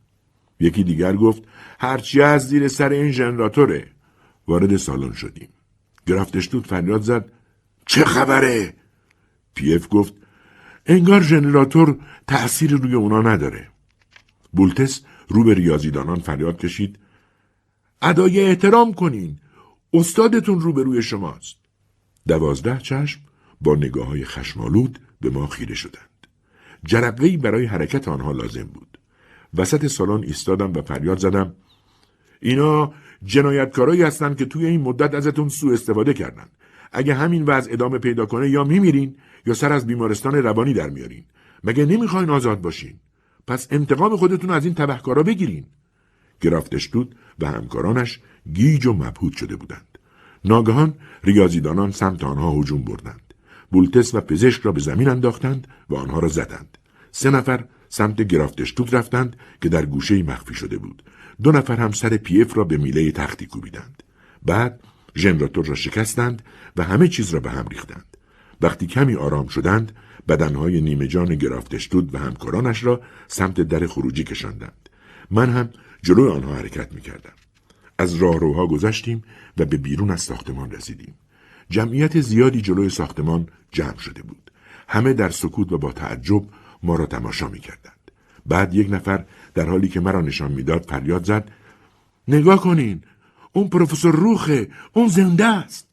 یکی دیگر گفت هرچی از زیر سر این ژنراتوره. وارد سالن شدیم. گرفتشتود فریاد زد چه خبره؟ پیف گفت انگار ژنراتور تأثیر روی اونا نداره. بولتس رو به ریاضیدانان فریاد کشید ادای احترام کنین. استادتون روبروی شماست. دوازده چشم با نگاه های خشمالود به ما خیره شدند. جرقهای برای حرکت آنها لازم بود. وسط سالن ایستادم و فریاد زدم. اینا جنایتکارایی هستند که توی این مدت ازتون سوء استفاده کردن اگه همین وضع ادامه پیدا کنه یا میمیرین یا سر از بیمارستان روانی در میارین. مگه نمی‌خواین آزاد باشین؟ پس انتقام خودتون از این تبهکارا بگیرین. گرافتشتود و همکارانش گیج و مبهوت شده بودند. ناگهان ریاضیدانان سمت آنها هجوم بردند. بولتس و پزشک را به زمین انداختند و آنها را زدند. سه نفر سمت گرافتشتوت رفتند که در گوشه مخفی شده بود. دو نفر هم سر پیف را به میله تختی کوبیدند. بعد ژنراتور را شکستند و همه چیز را به هم ریختند. وقتی کمی آرام شدند بدنهای نیمه جان گرافتشتود و همکارانش را سمت در خروجی کشاندند. من هم جلوی آنها حرکت می کردم. از راهروها گذشتیم و به بیرون از ساختمان رسیدیم. جمعیت زیادی جلوی ساختمان جمع شده بود. همه در سکوت و با تعجب ما را تماشا می کردند. بعد یک نفر در حالی که مرا نشان می‌داد فریاد زد نگاه کنین اون پروفسور روخه اون زنده است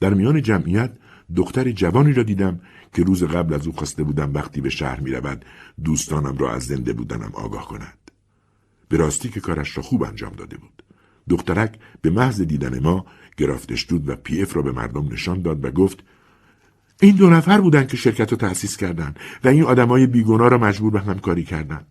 در میان جمعیت دختر جوانی را دیدم که روز قبل از او خواسته بودم وقتی به شهر می رود دوستانم را از زنده بودنم آگاه کند به راستی که کارش را خوب انجام داده بود. دخترک به محض دیدن ما گرافتشتود و پی اف را به مردم نشان داد و گفت این دو نفر بودن که شرکت رو تأسیس کردند و این آدمای بیگناه را مجبور به همکاری کردند.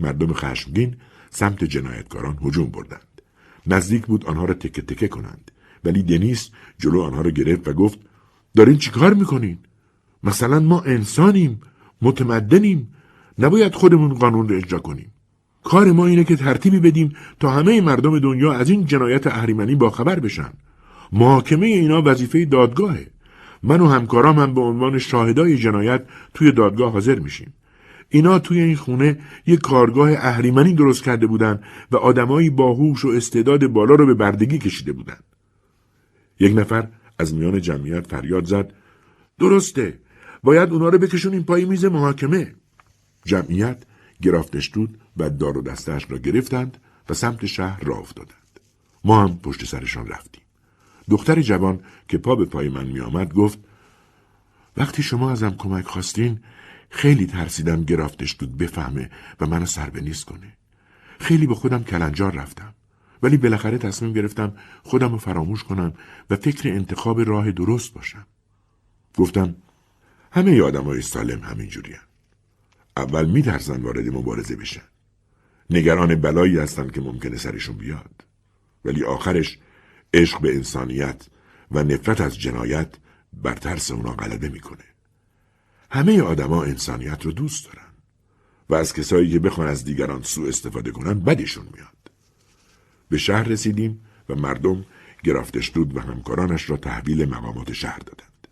مردم خشمگین سمت جنایتکاران هجوم بردند. نزدیک بود آنها را تکه تکه کنند. ولی دنیس جلو آنها را گرفت و گفت دارین چیکار می‌کنین؟ مثلا ما انسانیم متمدنیم نباید خودمون قانون را اجرا کنیم کار ما اینه که ترتیبی بدیم تا همه مردم دنیا از این جنایت اهریمنی باخبر بشن. محاکمه اینا وظیفه دادگاهه. من و همکارام هم به عنوان شاهدای جنایت توی دادگاه حاضر میشیم. اینا توی این خونه یک کارگاه اهریمنی درست کرده بودن و آدمایی باهوش و استعداد بالا رو به بردگی کشیده بودن. یک نفر از میان جمعیت فریاد زد. درسته. باید اونا رو بکشونیم پای میز محاکمه. جمعیت گرافتشتود و دار و دستش را گرفتند و سمت شهر را افتادند ما هم پشت سرشان رفتیم دختر جوان که پا به پای من می آمد گفت وقتی شما ازم کمک خواستین خیلی ترسیدم گرافتشتود بفهمه و منو سر به نیست کنه خیلی به خودم کلنجار رفتم ولی بالاخره تصمیم گرفتم خودم رو فراموش کنم و فکر انتخاب راه درست باشم. گفتم همه آدم های سالم همین جورین. اول میترسن وارد مبارزه بشن. نگران بلایی هستن که ممکنه سرشون بیاد. ولی آخرش عشق به انسانیت و نفرت از جنایت بر ترس اونا غلبه می‌کنه. همه آدما انسانیت رو دوست دارن و از کسایی که بخوان از دیگران سوء استفاده کنن بدشون میاد. به شهر رسیدیم و مردم گرافتشدود و همکارانش را تحویل مقامات شهر دادند.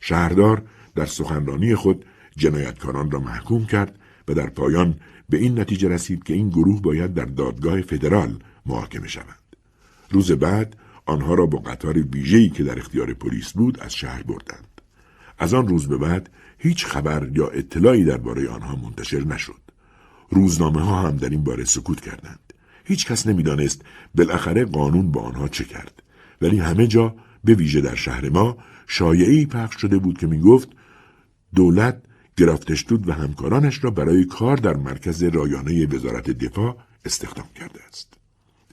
شهردار در سخنرانی خود جنایتکاران را محکوم کرد و در پایان به این نتیجه رسید که این گروه باید در دادگاه فدرال محاکمه شوند. روز بعد آنها را با قطار ویژه‌ای که در اختیار پلیس بود از شهر بردند. از آن روز به بعد هیچ خبر یا اطلاعی درباره آنها منتشر نشد. روزنامه ها هم در این باره سکوت کردند. هیچ کس نمی‌دانست بالاخره قانون با آنها چه کرد ولی همه جا به ویژه در شهر ما شایعی پخش شده بود که می‌گفت دولت گرافتشتود و همکارانش را برای کار در مرکز رایانه وزارت دفاع استخدام کرده است.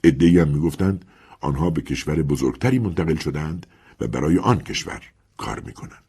ادهی هم می‌گفتند آنها به کشور بزرگتری منتقل شدند و برای آن کشور کار می‌کنند.